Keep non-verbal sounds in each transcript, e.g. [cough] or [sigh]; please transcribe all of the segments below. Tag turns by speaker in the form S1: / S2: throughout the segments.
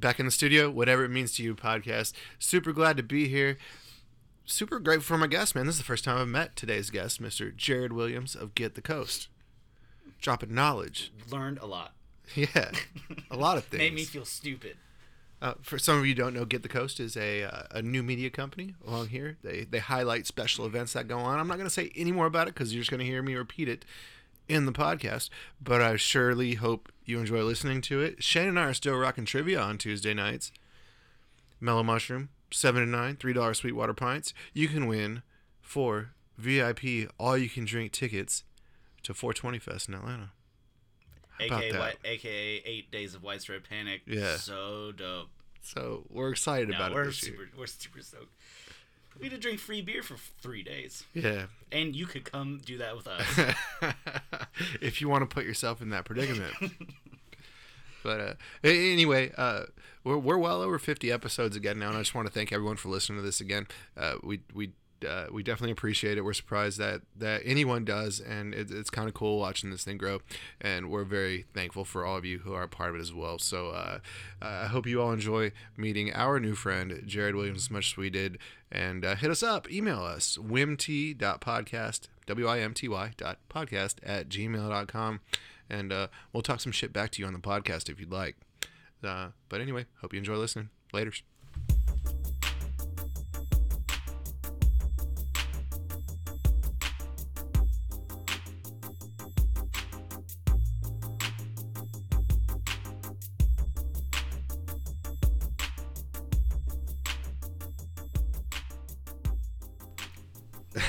S1: back in the studio, whatever it means to you, podcast. Super glad to be here. Super grateful for my guest, man. This is the first time I've met today's guest, Mr. Jared Williams of Get the Coast. Dropping knowledge.
S2: Learned a lot. [laughs]
S1: Yeah, a lot of things. [laughs]
S2: Made me feel stupid.
S1: Uh, for some of you who don't know, Get the Coast is a uh, a new media company along here. They they highlight special events that go on. I'm not going to say any more about it because you're just going to hear me repeat it in the podcast. But I surely hope you enjoy listening to it. Shane and I are still rocking trivia on Tuesday nights. Mellow Mushroom, seven to nine, three dollar Sweetwater pints. You can win four VIP all you can drink tickets to 420 Fest in Atlanta.
S2: AKA? White, AKA Eight Days of Widespread Panic.
S1: Yeah.
S2: So dope.
S1: So we're excited
S2: No,
S1: about it
S2: we're
S1: this year.
S2: super, we're super stoked. We to drink free beer for three days,
S1: Yeah.
S2: and you could come do that with us. [laughs]
S1: if you want to put yourself in that predicament. [laughs] but uh, anyway, uh, we're, we're well over 50 episodes again now, and I just want to thank everyone for listening to this again. Uh, we we uh, we definitely appreciate it. We're surprised that that anyone does, and it, it's kind of cool watching this thing grow. And we're very thankful for all of you who are a part of it as well. So uh, I hope you all enjoy meeting our new friend Jared Williams as much as we did. And uh, hit us up, email us wimty.podcast, w-i-m-t-y dot podcast at gmail.com. And uh, we'll talk some shit back to you on the podcast if you'd like. Uh, but anyway, hope you enjoy listening. Laters.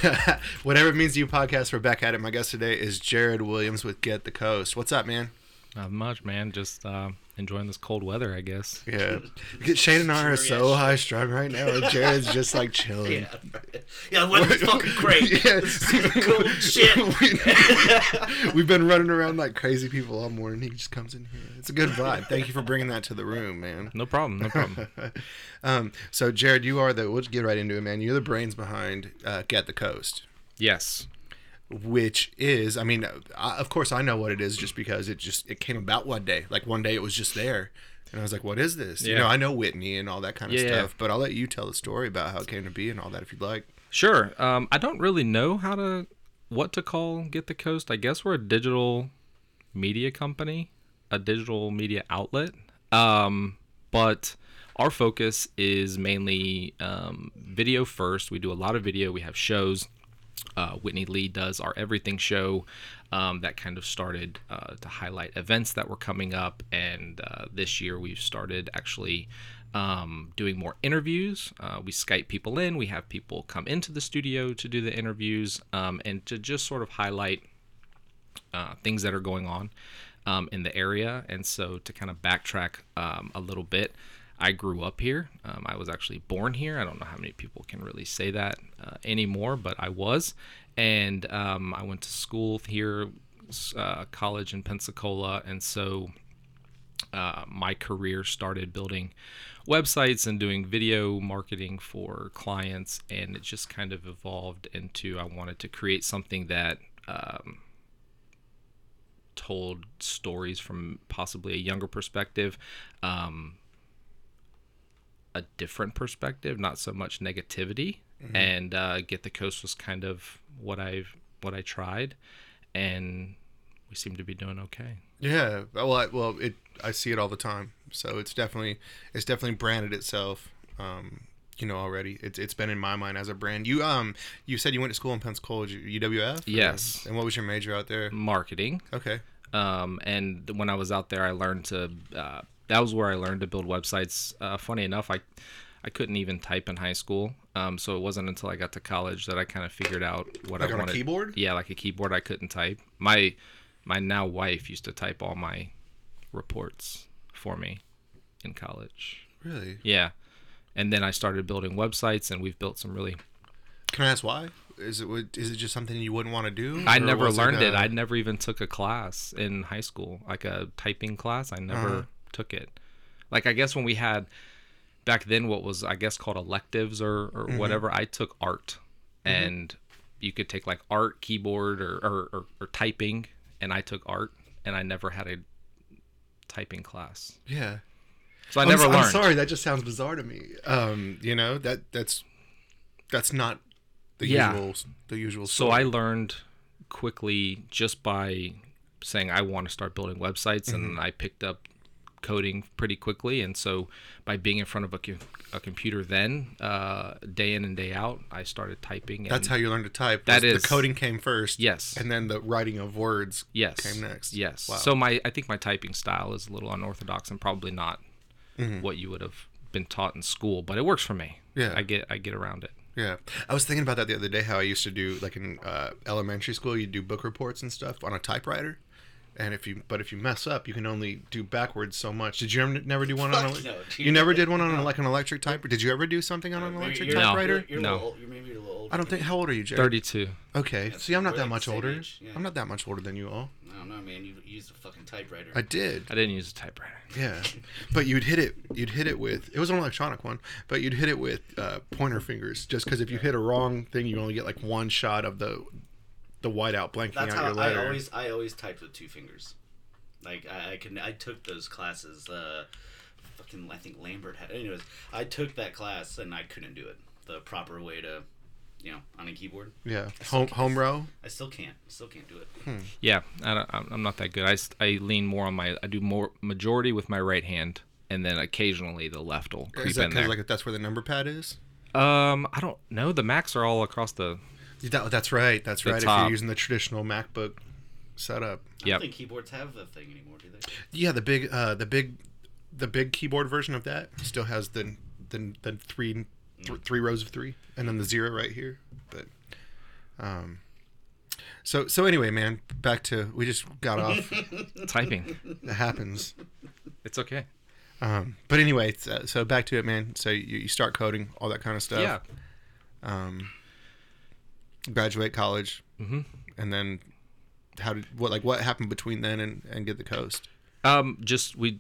S1: [laughs] Whatever it means to you, podcast. We're back at it. My guest today is Jared Williams with Get the Coast. What's up, man?
S3: Not much, man. Just uh, enjoying this cold weather, I guess.
S1: Yeah, [laughs] Shane and I are so high strung right now. and Jared's just like chilling.
S2: yeah, yeah. The weather's [laughs] fucking great.
S1: Yeah. [laughs]
S2: This is cool shit.
S1: we, have been running around like crazy people all morning. He just comes in here. It's a good vibe. Thank you for bringing that to the room, man.
S3: No problem. No problem.
S1: um, so Jared, you are the. We'll just get right into it, man. You're the brains behind uh, Get the Coast,
S3: yes.
S1: Which is, I mean, I, of course I know what it is, just because it just it came about one day. Like one day it was just there, and I was like, "What is this?" You know, I know Whitney and all that kind of
S3: Yeah, yeah.
S1: stuff, but I'll let you tell the story about how it came to be and all that if you'd like.
S3: Sure. Um, I don't really know how to what to call Get the Coast. I guess we're a digital media company, a digital media outlet. Um, but our focus is mainly um, video first. We do a lot of video. We have shows. Uh, Whitney Lee does our Everything show um, that kind of started uh, to highlight events that were coming up. And uh, this year we've started actually um, doing more interviews. Uh, we Skype people in, we have people come into the studio to do the interviews um, and to just sort of highlight uh, things that are going on um, in the area. And so to kind of backtrack um, a little bit, I grew up here. Um, I was actually born here. I don't know how many people can really say that uh, anymore, but I was. And um, I went to school here, uh, college in Pensacola. And so uh, my career started building websites and doing video marketing for clients and it just kind of evolved into i wanted to create something that um, told stories from possibly a younger perspective um, a different perspective not so much negativity and uh, get the coast was kind of what i what i tried and we seem to be doing okay
S1: Yeah, well, I, well, it I see it all the time. So it's definitely it's definitely branded itself. Um, you know already. It's it's been in my mind as a brand. You um you said you went to school in Pensacola, UWF.
S3: Yes.
S1: And what was your major out there?
S3: marketing
S1: Okay.
S3: Um, and when I was out there, I learned to. Uh, that was where I learned to build websites. Uh, funny enough, I I couldn't even type in high school, um, so it wasn't until I got to college that I kind of figured out what
S1: Like
S3: I
S1: on a
S3: wanted.
S1: keyboard?
S3: Yeah, like a keyboard. I couldn't type. My my now wife used to type all my reports for me in college.
S1: Really?
S3: Yeah, and then I started building websites, and we've built some really.
S1: Can I ask why? Is it would- it just something you wouldn't want to do?
S3: I never learned it. I never even took a class in high school, like a typing class. I never
S1: Uh-huh.
S3: took it. Like I guess when we had back then, what was I guess called electives or or
S1: Mm-hmm.
S3: whatever. I took art, and you could take like art, keyboard, or or, or or typing, and I took art, and I never had a typing class.
S1: Yeah.
S3: So I
S1: I'm
S3: never
S1: s-
S3: learned.
S1: I'm sorry, that just sounds bizarre to me. Um, you know that that's that's not the
S3: Yeah.
S1: usual the usual.
S3: So. I learned quickly just by saying I want to start building websites, and
S1: Mm-hmm.
S3: I picked up coding pretty quickly. And so by being in front of a, co- a computer, then uh, day in and day out, I started typing. And
S1: that's how you learn to type.
S3: That is-
S1: the coding came first.
S3: Yes.
S1: and then the writing of words.
S3: yes
S1: came next.
S3: Yes.
S1: Wow.
S3: So my I think my typing style is a little unorthodox and probably not
S1: Mm-hmm.
S3: what you would have been taught in school, but it works for me.
S1: Yeah.
S3: I get I get around it.
S1: Yeah, I was thinking about that the other day. How I used to do like in uh, elementary school, you do book reports and stuff on a typewriter. And if you, but if you mess up, you can only do backwards so much. Did you ever never do one on? A,
S2: no, dude.
S1: you never did one on a, like an electric typewriter. Did you ever do something on an electric
S2: you're-
S1: typewriter?
S2: You're, you're,
S3: No.
S2: little old, you're maybe a little older.
S1: I don't think. How old are you, Jared?
S3: Thirty-two.
S1: Okay,
S2: Yeah,
S1: see, I'm not that much older.
S2: yeah.
S1: I'm not that much older than you all.
S2: I don't know, man. You used a fucking typewriter.
S1: I did.
S3: I didn't use a typewriter.
S1: Yeah, but you'd hit it. You'd hit it with. It was an electronic one, but you'd hit it with uh, pointer fingers. Just because if you hit a wrong thing, you only get like one shot of the the whiteout blanking
S2: That's
S1: out
S2: how
S1: your
S2: I always I always typed with two fingers. Like I, I can I took those classes. Uh, fucking I think Lambert had. Anyways, I took that class and I couldn't do it the proper way to, you know, on a keyboard.
S1: yeah, home home row.
S2: I still can't. Still can't do it.
S3: Yeah, I don't, I'm I'm not that good. I, I lean more on my I do more majority with my right hand, and then occasionally the left will creep
S1: Is that
S3: in there.
S1: because like that's where the number pad is?
S3: um, I don't know. The Macs are all across the.
S1: That, that's right. That's
S3: The
S1: right. If you're using the traditional MacBook setup.
S2: I
S3: Yep.
S2: don't think keyboards have the thing anymore, do they?
S1: Yeah, the big uh, the big the big keyboard version of that still has the the, the three th- three rows of three and then the zero right here. But um, so so anyway, man, back to we just got off. [laughs]
S3: typing.
S1: it happens.
S3: It's okay.
S1: Um, but anyway, so, so back to it, man. So you, you start coding, all that kind of stuff.
S3: Yeah.
S1: Um, graduate college,
S3: Mhm.
S1: and then how did what like what happened between then and, and get the coast?
S3: Um, just we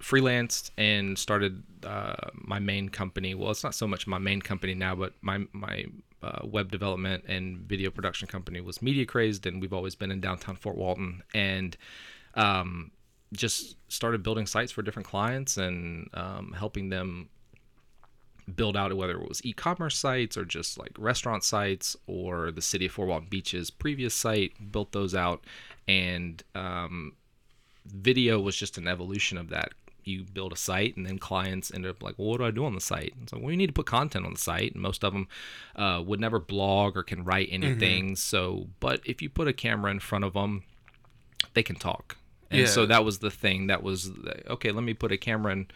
S3: freelanced and started uh, my main company. Well, it's not so much my main company now, but my my uh, web development and video production company was Media Crazed, and we've always been in downtown Fort Walton, and um, just started building sites for different clients and um, helping them build out whether it was e-commerce sites or just like restaurant sites or the city of Fort Walton Beach's previous site built those out. And um, video was just an evolution of that. You build a site and then clients end up like well what do i do on the site? It's like well you need to put content on the site. And most of them uh, would never blog or can write anything. So but if you put a camera in front of them they can talk and so that was the thing that was okay let me put a camera in,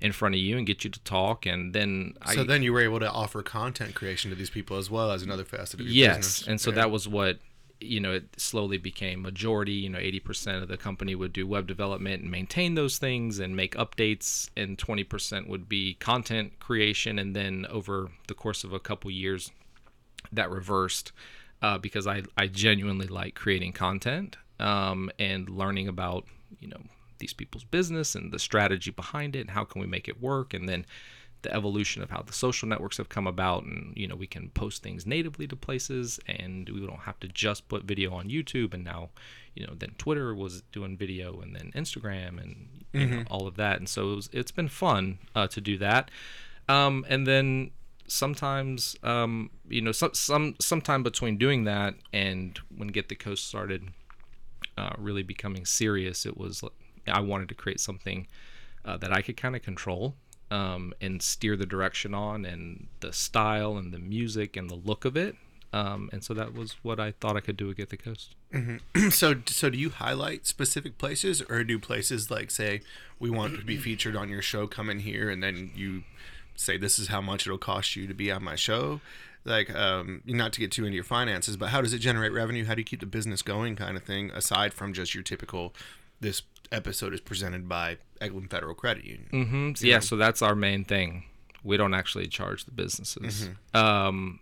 S3: in front of you and get you to talk. And then
S1: So
S3: i
S1: then you were able to offer content creation to these people as well as another facet of your
S3: yes.
S1: business.
S3: Yes, and so
S1: Yeah.
S3: that was what you know it slowly became majority. You know 80% of the company would do web development and maintain those things and make updates and 20% would be content creation. And then over the course of a couple years that reversed uh, because I, I genuinely like creating content um, and learning about you know these people's business and the strategy behind it and how can we make it work and then the evolution of how the social networks have come about and you know we can post things natively to places and we don't have to just put video on YouTube and now you know then Twitter was doing video and then Instagram and you know, all of that and so it was, it's been fun uh, to do that. Um, and then sometimes um, you know some some sometime between doing that and when Get the Coast started uh, really becoming serious, it was I wanted to create something uh, that I could kind of control um, and steer the direction on and the style and the music and the look of it. Um, and so that was what I thought I could do with Get the Coast. [clears throat]
S1: so so do you highlight specific places or do places like say we want to be featured on your show come in here and then you say this is how much it'll cost you to be on my show like um not to get too into your finances but how does it generate revenue how do you keep the business going kind of thing aside from just your typical this episode is presented by Eglin Federal Credit Union
S3: hmm Yeah, so that's our main thing. We don't actually charge the businesses. Um,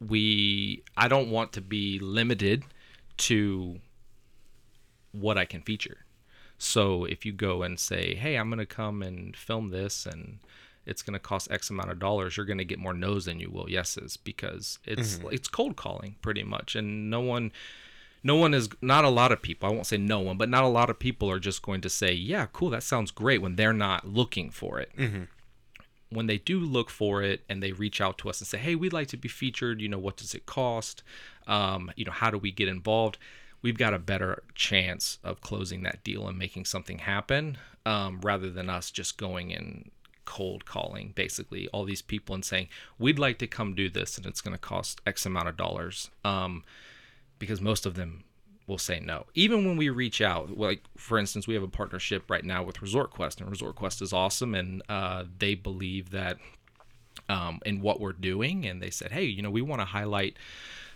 S3: we I don't want to be limited to what I can feature. So if you go and say, "Hey, I'm going to come and film this and it's going to cost X amount of dollars," you're going to get more no's than you will yeses because it's it's cold calling pretty much, and no one no one is not a lot of people. I won't say no one, but not a lot of people are just going to say, "Yeah, cool, that sounds great" when they're not looking for it. When they do look for it and they reach out to us and say, "Hey, we'd like to be featured. You know, what does it cost? Um, you know, how do we get involved?" We've got a better chance of closing that deal and making something happen, um, rather than us just going and cold calling basically all these people and saying we'd like to come do this and it's going to cost x amount of dollars um, because most of them will say no. Even when we reach out, like for instance, we have a partnership right now with Resort Quest, and Resort Quest is awesome, and uh, they believe that um, in what we're doing, and they said, hey, you know, we want to highlight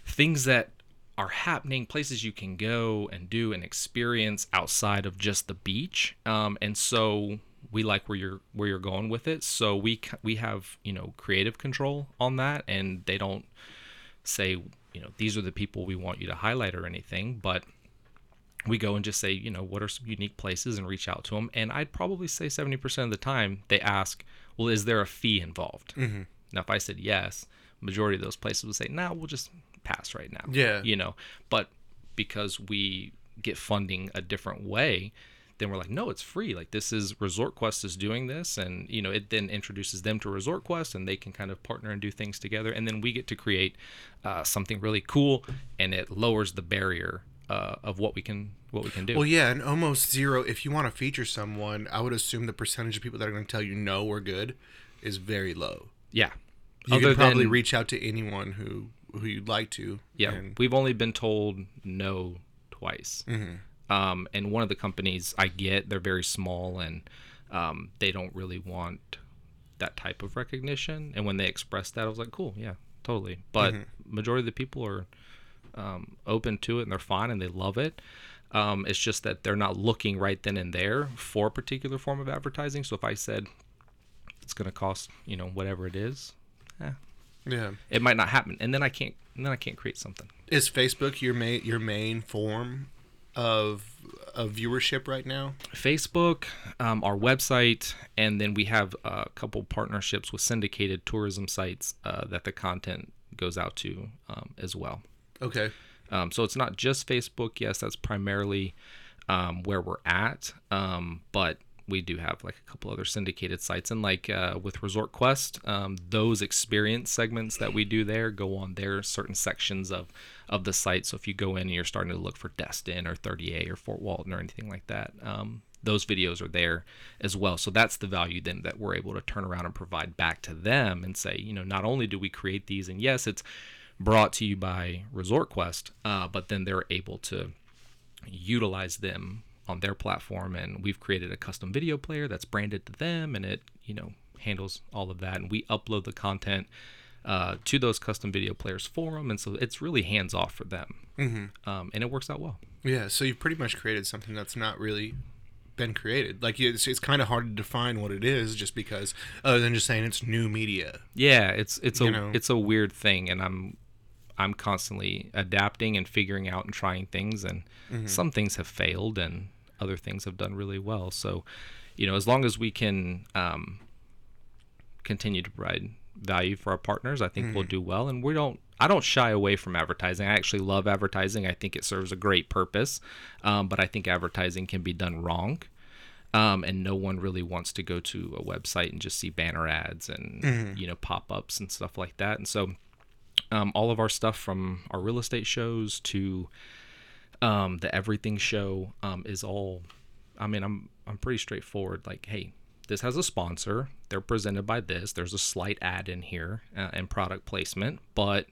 S3: things that are happening, places you can go and do and experience outside of just the beach, um, and so we like where you're where you're going with it. So we we have you know creative control on that, and they don't say you know these are the people we want you to highlight or anything but we go and just say you know what are some unique places and reach out to them and i'd probably say 70% of the time they ask well is there a fee involved mm-hmm. now if i said yes majority of those places would say nah we'll just pass right now
S1: Yeah.
S3: you know but because we get funding a different way then we're like no it's free like this is resort quest is doing this and you know it then introduces them to resort quest and they can kind of partner and do things together and then we get to create uh, something really cool and it lowers the barrier uh, of what we can what we can do
S1: Well, yeah, and almost zero. If you want to feature someone, I would assume the percentage of people that are going to tell you no or good is very low.
S3: yeah
S1: You
S3: Other
S1: can probably
S3: than-
S1: reach out to anyone who who you'd like to.
S3: Yeah,
S1: and-
S3: we've only been told no twice. Um, and one of the companies I get, they're very small and um, they don't really want that type of recognition. And when they expressed that, I was like, cool, yeah, totally. But majority of the people are um, open to it and they're fine and they love it. Um, it's just that they're not looking right then and there for a particular form of advertising. So if I said it's going to cost, you know, whatever it is, eh,
S1: yeah.
S3: it might not happen. And then I can't, and then I can't create something.
S1: Is Facebook your main your main form of of viewership right now?
S3: Facebook, um, our website, and then we have a couple partnerships with syndicated tourism sites uh, that the content goes out to um, as well.
S1: Okay.
S3: Um, so it's not just Facebook. Yes, that's primarily um, where we're at, um, but we do have like a couple other syndicated sites, and like uh, with Resort Quest, um, those experience segments that we do there go on their certain sections of of the site. So if you go in and you're starting to look for Destin or 30A or Fort Walton or anything like that, um, those videos are there as well. So that's the value then that we're able to turn around and provide back to them and say, you know, not only do we create these, and yes, it's brought to you by Resort Quest, uh, but then they're able to utilize them on their platform and we've created a custom video player that's branded to them and it you know handles all of that and we upload the content uh, to those custom video players for them and so it's really hands off for them mm-hmm. um, and it works out well
S1: Yeah. So you've pretty much created something that's not really been created. Like it's, it's kind of hard to define what it is, just because other than just saying it's new media.
S3: yeah it's it's a
S1: know.
S3: it's a weird thing and i'm i'm constantly adapting and figuring out and trying things and some things have failed and other things have done really well. So you know as long as we can um, continue to provide value for our partners i think we'll do well. And we don't i don't shy away from advertising. I actually love advertising. I think it serves a great purpose. Um, but i think advertising can be done wrong. Um, and no one really wants to go to a website and just see banner ads and you know pop-ups and stuff like that. And so um, all of our stuff from our real estate shows to um, the everything show um, is all i mean i'm i'm pretty straightforward. Like hey this has a sponsor. They're presented by this. There's a slight ad in here uh, and product placement. But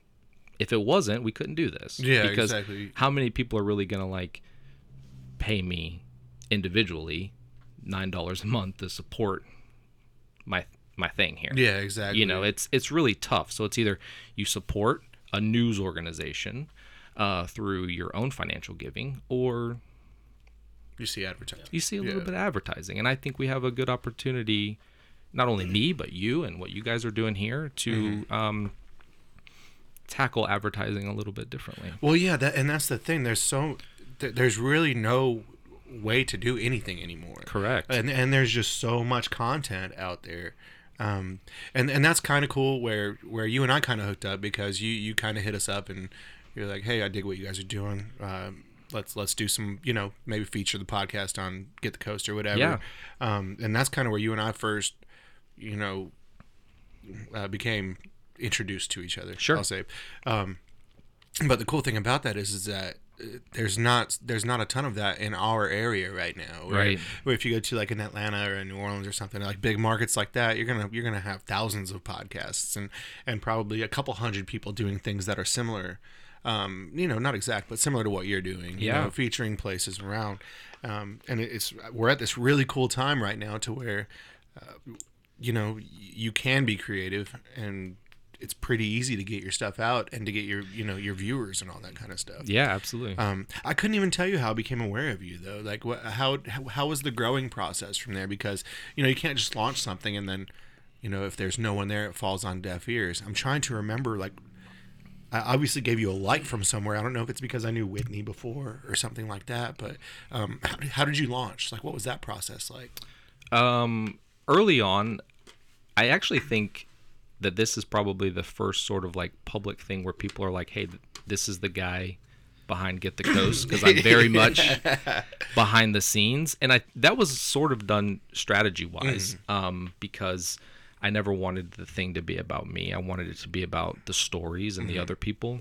S3: if it wasn't we couldn't do this.
S1: Yeah,
S3: because
S1: exactly.
S3: how many people are really gonna like pay me individually nine dollars a month to support my my thing here?
S1: Yeah, exactly.
S3: you know it's it's really tough. So it's either you support a news organization uh, through your own financial giving or
S1: you see advertising.
S3: you see a little
S1: Yeah.
S3: bit of advertising and i think we have a good opportunity not only me but you and what you guys are doing here to
S1: Mm-hmm.
S3: um, tackle advertising a little bit differently
S1: Well, yeah, that and that's the thing. There's so th- there's really no way to do anything anymore.
S3: Correct.
S1: And and there's just so much content out there. Um, and and that's kind of cool where where you and I kind of hooked up because you you kind of hit us up and you're like, hey, I dig what you guys are doing. Um, let's let's do some, you know, maybe feature the podcast on Get the Coast or whatever.
S3: Yeah.
S1: Um, and that's kind of where you and I first, you know, uh, became introduced to each other.
S3: Sure.
S1: I'll say. Um, but the cool thing about that is, is that uh, there's not there's not a ton of that in our area right now. where-
S3: Right.
S1: Where if you go to like an Atlanta or a New Orleans or something like big markets like that, you're gonna you're gonna have thousands of podcasts and and probably a couple hundred people doing things that are similar. Um, you know, not exact, but similar to what you're doing. You
S3: Yeah.
S1: know, featuring places around. Um, and it's we're at this really cool time right now to where, uh, you know, you can be creative and it's pretty easy to get your stuff out and to get your you know your viewers and all that kind of stuff.
S3: Yeah, absolutely.
S1: Um, I couldn't even tell you how I became aware of you though. Like, what, how, how how was the growing process from there? Because you know you can't just launch something and then, you know, if there's no one there, it falls on deaf ears. I'm trying to remember. Like, I obviously gave you a like from somewhere. I don't know if it's because I knew Whitney before or something like that. But um, how, [laughs] did- how did you launch? Like, what was that process like?
S3: Um, early on, I actually think that this is probably the first sort of like public thing where people are like, "Hey, this is the guy behind Get the Coast," because I'm very [laughs] much behind the scenes, and I that was sort of done strategy wise, um, because I never wanted the thing to be about me. I wanted it to be about the stories and the other people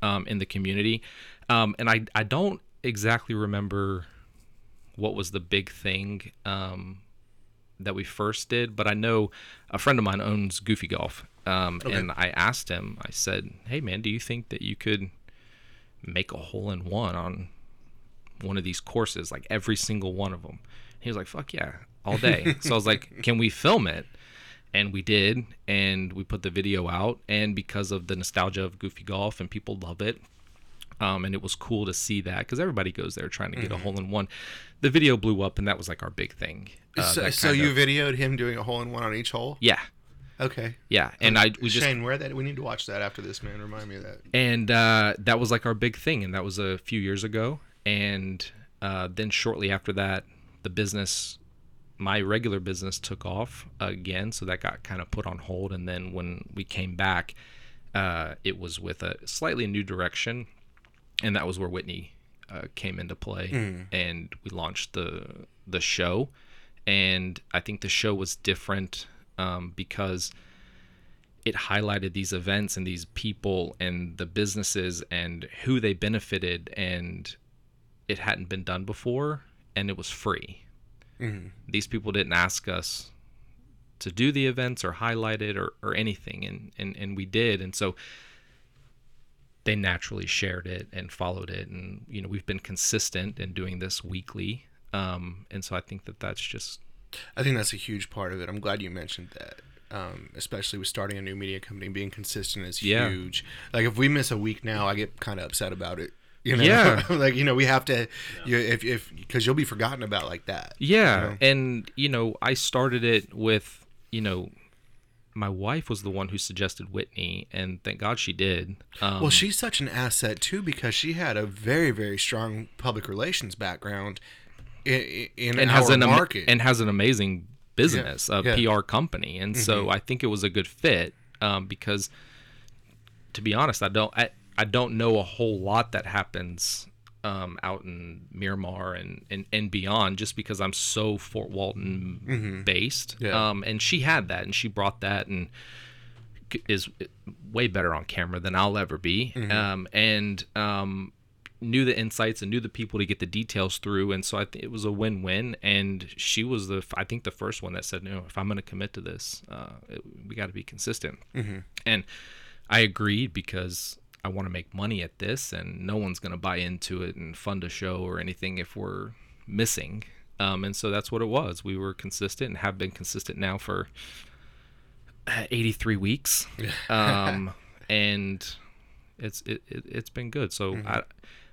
S3: um, in the community, um, and I I don't exactly remember what was the big thing um, that we first did, but I know a friend of mine owns Goofy Golf, um, and I asked him. I said, "Hey, man, do you think that you could make a hole in one on one of these courses, like every single one of them?" He was like, "Fuck yeah, all day." [laughs] so I was like, "Can we film it?" And we did, and we put the video out. And because of the nostalgia of Goofy Golf, and people love it, um, and it was cool to see that because everybody goes there trying to get a hole in one. The video blew up, and that was like our big thing. Uh,
S1: so so you
S3: of-
S1: videoed him doing a hole in one on each hole?
S3: yeah,
S1: Okay.
S3: yeah, and I we just
S1: Shane, where that? We need to watch that after this, man. Remind me of that.
S3: and uh, that was like our big thing, and that was a few years ago. And uh, then shortly after that, the business, my regular business, took off again, so that got kind of put on hold. And then when we came back, uh, it was with a slightly new direction, and that was where Whitney uh, came into play, and we launched the the show. And I think the show was different um, because it highlighted these events and these people and the businesses and who they benefited and it hadn't been done before and it was free these people didn't ask us to do the events or highlight it or, or anything and, and and we did and so they naturally shared it and followed it and you know we've been consistent in doing this weekly um, and so i think that that's just
S1: I think that's a huge part of it. I'm glad you mentioned that. Um, especially with starting a new media company, being consistent is
S3: Yeah.
S1: huge. Like if we miss a week now, I get kind of upset about it. You know,
S3: Yeah. [laughs]
S1: like you know, we have to, you, if if because you'll be forgotten about like that.
S3: Yeah,
S1: know?
S3: and you know, I started it with you know, my wife was the one who suggested Whitney, and thank God she did. Um,
S1: Well, she's such an asset too because she had a very very strong public relations background in, in
S3: and
S1: our
S3: has an ama-
S1: market.
S3: and has an amazing business, a
S1: yeah. Mm-hmm.
S3: PR company, and so I think it was a good fit um, because, to be honest, I don't I, I don't know a whole lot that happens. Um, out in Miramar and, and, and beyond, just because I'm so Fort Walton based,
S1: Mm-hmm. Yeah.
S3: um, and she had that, and she brought that, and is way better on camera than I'll ever be,
S1: Mm-hmm.
S3: um, and um, knew the insights and knew the people to get the details through, and so I think it was a win-win. And she was the, I think, the first one that said, "No, if I'm going to commit to this, uh, it, we got to be consistent." And I agreed because I want to make money at this, and no one's going to buy into it and fund a show or anything if we're missing. Um, and so that's what it was. We were consistent and have been consistent now for uh, 83 weeks. [laughs] Um, and it's it, it, it's been good. So I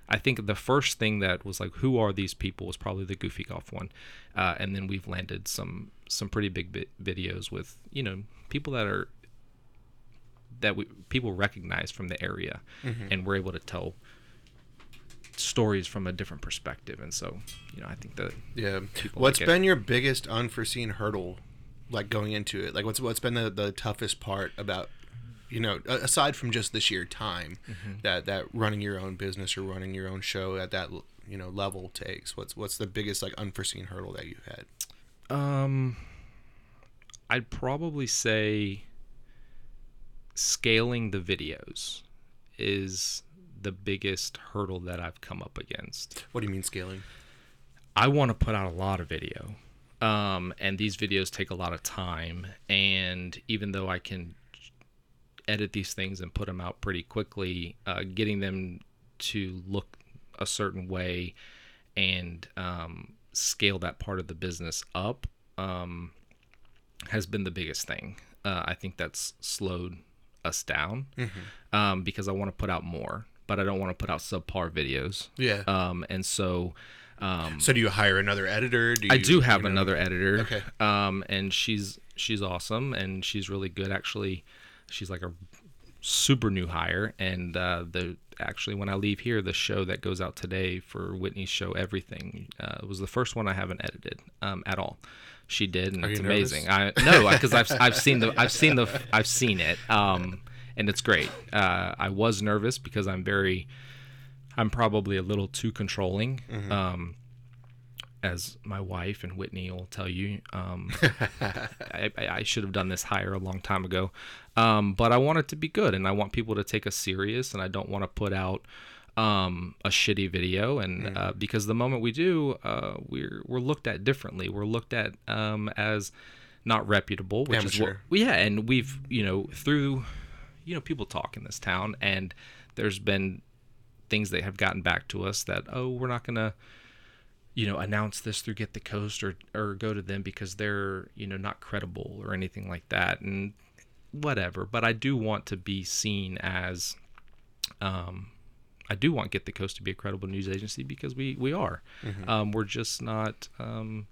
S3: I think the first thing that was like, who are these people, was probably the Goofy Golf one, uh, and then we've landed some some pretty big vi- videos with you know people that are that we people recognize from the area, and we're able to tell stories from a different perspective. And so you know I think that
S1: yeah. What's
S3: like it.
S1: been your biggest unforeseen hurdle, like going into it? Like what's what's been the, the toughest part about you know, aside from just the sheer time
S3: Mm-hmm.
S1: that that running your own business or running your own show at that you know level takes? What's what's the biggest like unforeseen hurdle that you've had?
S3: Um, I'd probably say scaling the videos is the biggest hurdle that I've come up against.
S1: What do you mean scaling?
S3: I want to put out a lot of video. Um, and these videos take a lot of time. And even though I can edit these things and put them out pretty quickly, uh, getting them to look a certain way and um, scale that part of the business up um, has been the biggest thing. Uh, I think that's slowed us down um, because I want to put out more, but I don't want to put out subpar videos.
S1: Yeah.
S3: Um, and so Um,
S1: so do you hire another editor? Do you,
S3: I do have
S1: you know-
S3: another editor.
S1: Okay.
S3: Um, and she's she's awesome and she's really good. Actually, she's like a super new hire. And uh, the actually when I leave here, the show that goes out today for Whitney's show, everything uh, was the first one I haven't edited um, at all. She did, and
S1: Are
S3: it's amazing. I no, because I've I've seen the I've seen the I've seen it. Um, and it's great. Uh, I was nervous because I'm very I'm probably a little too controlling. Um, as my wife and Whitney will tell you, um, [laughs] I, I I should have done this hire a long time ago. Um, but I want it to be good, and I want people to take us serious, and I don't want to put out um, a shitty video. And uh, because the moment we do, uh, we're we're looked at differently. We're looked at um, as not reputable, which is what
S1: Amateur.
S3: well, yeah, and we've you know through you know people talk in this town, and there's been things that have gotten back to us that oh we're not gonna you know announce this through get the coast or or go to them because they're you know not credible or anything like that and whatever but i do want to be seen as um i do want get the coast to be a credible news agency because we we are. Um we're just not um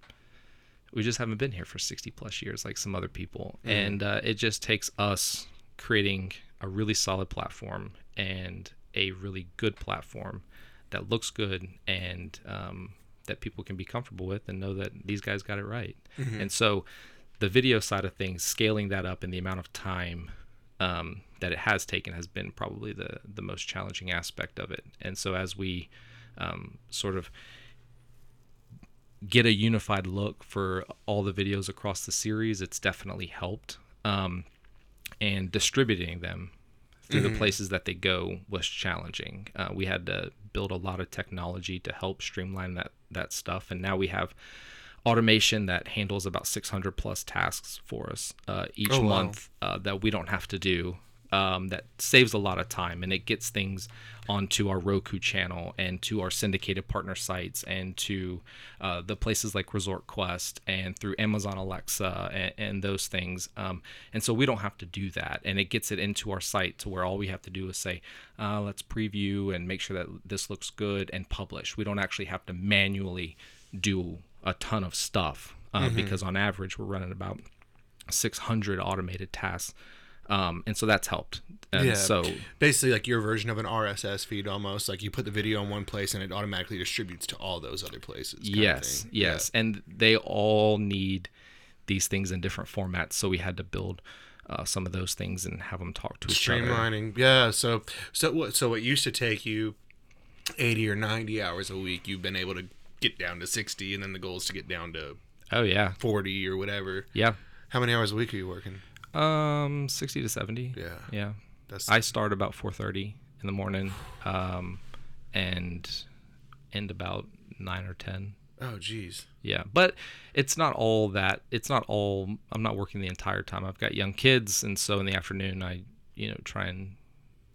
S3: we just haven't been here for 60 plus years like some other people. And uh, it just takes us creating a really solid platform and a really good platform that looks good and um, that people can be comfortable with and know that these guys got it right. And so the video side of things scaling that up in the amount of time um, that it has taken has been probably the the most challenging aspect of it and so as we um, sort of get a unified look for all the videos across the series, it's definitely helped. Um, and distributing them through the places that they go was challenging. Uh, we had to build a lot of technology to help streamline that that stuff, and now we have automation that handles about 600 plus tasks for us uh, each
S1: Oh, wow.
S3: month uh, that we don't have to do. Um, that saves a lot of time and it gets things onto our Roku channel and to our syndicated partner sites and to uh, the places like Resort Quest and through Amazon Alexa and, and those things. Um, and so we don't have to do that. And it gets it into our site to where all we have to do is say, uh, let's preview and make sure that this looks good and publish. We don't actually have to manually do a ton of stuff uh, because on average we're running about 600 automated tasks. Um, and so that's helped. And
S1: Yeah.
S3: so
S1: basically like your version of an RSS feed almost like you put the video in one place and it automatically distributes to all those other places. kind of
S3: yes,
S1: thing.
S3: yes, and they all need these things in different formats. So we had to build uh, some of those things and have them talk to each other.
S1: streamlining. Yeah. So so what so what used to take you eighty or ninety hours a week, you've been able to get down to sixty, and then the goal is to get down to
S3: Oh yeah,
S1: forty or whatever.
S3: yeah.
S1: How many hours a week are you working?
S3: Um, sixty to seventy.
S1: Yeah.
S3: yeah.
S1: That's
S3: I start about four thirty in the morning, um, and end about nine or ten.
S1: oh geez.
S3: Yeah, but it's not all that. It's not all. I'm not working the entire time. I've got young kids, and so in the afternoon, I you know try and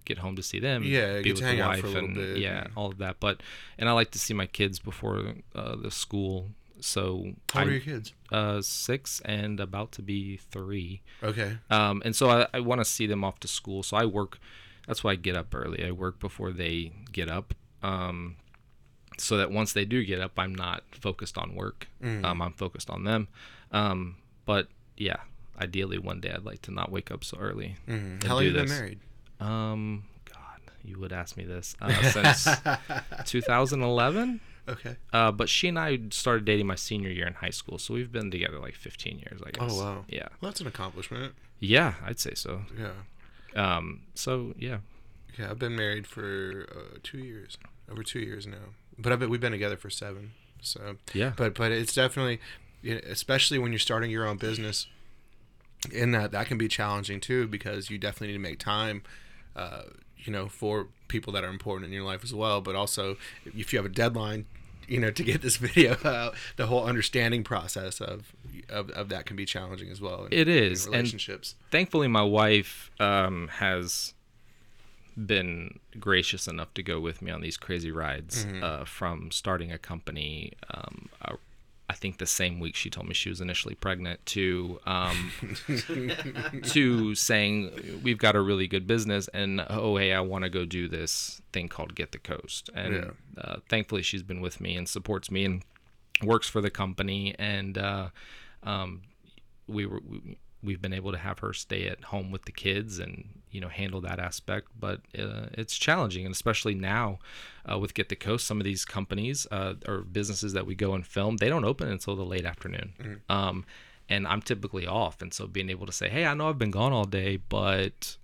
S3: get home to see them.
S1: Yeah,
S3: be
S1: get
S3: with
S1: to hang
S3: the
S1: out
S3: wife,
S1: for a little
S3: and
S1: bit,
S3: yeah,
S1: and-
S3: all of that. But and I like to see my kids before uh, the school. So
S1: How old
S3: I-
S1: are your kids?
S3: uh, six and about to be three.
S1: Okay.
S3: Um, and so I, I want to see them off to school. So I work. That's why I get up early. I work before they get up. Um, so that once they do get up, I'm not focused on work. Um, I'm focused on them. Um, but yeah, ideally one day I'd like to not wake up so early. and
S1: How long have you been married?
S3: Um, God, you would ask me this uh, [laughs] since 2011.
S1: Okay.
S3: Uh, but she and I started dating my senior year in high school, so we've been together like 15 years, I guess.
S1: Oh wow.
S3: Yeah.
S1: Well, that's an accomplishment.
S3: Yeah, I'd say so.
S1: Yeah.
S3: Um, so yeah,
S1: Yeah, I've been married for uh, two years, over two years now. But I've been, we've been together for seven. So,
S3: yeah,
S1: but but it's definitely, especially when you're starting your own business, in that that can be challenging too because you definitely need to make time, uh, you know, for people that are important in your life as well. But also, if you have a deadline, you know, to get this [laughs] video out, the whole understanding process of of, of that can be challenging as well. in-
S3: It is, and-
S1: relationships.
S3: thankfully my wife um, has been gracious enough to go with me on these crazy rides uh, from starting a company um, i think the same week she told me she was initially pregnant to um, [laughs] to saying we've got a really good business and oh hey i want to go do this thing called get the coast and
S1: Yeah.
S3: uh, thankfully she's been with me and supports me and works for the company and uh, um, we were we, we've been able to have her stay at home with the kids and you know handle that aspect but uh, it's challenging and especially now uh, with get the coast some of these companies uh, or businesses that we go and film they don't open until the late afternoon. Um, and i'm typically off and so being able to say hey i know i've been gone all day but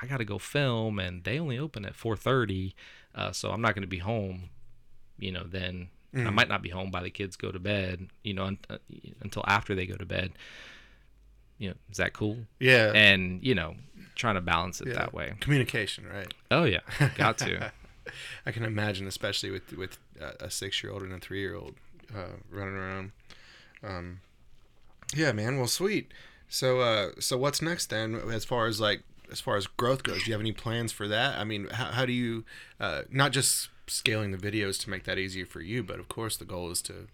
S3: i gotta go film and they only open at 4.30 uh, so i'm not going to be home you know then i might not be home by the kids go to bed you know un- uh, until after they go to bed you know is that cool
S1: Yeah.
S3: and you know trying to balance it
S1: yeah.
S3: that way
S1: Communication, right?
S3: oh yeah got to [laughs]
S1: I can imagine, especially with with a six year old and a three year old uh, running around. Um, yeah, man. Well, sweet. So, uh, so what's next then? As far as like, as far as growth goes, do you have any plans for that? I mean, how, how do you, uh, not just scaling the videos to make that easier for you, but of course the goal is to,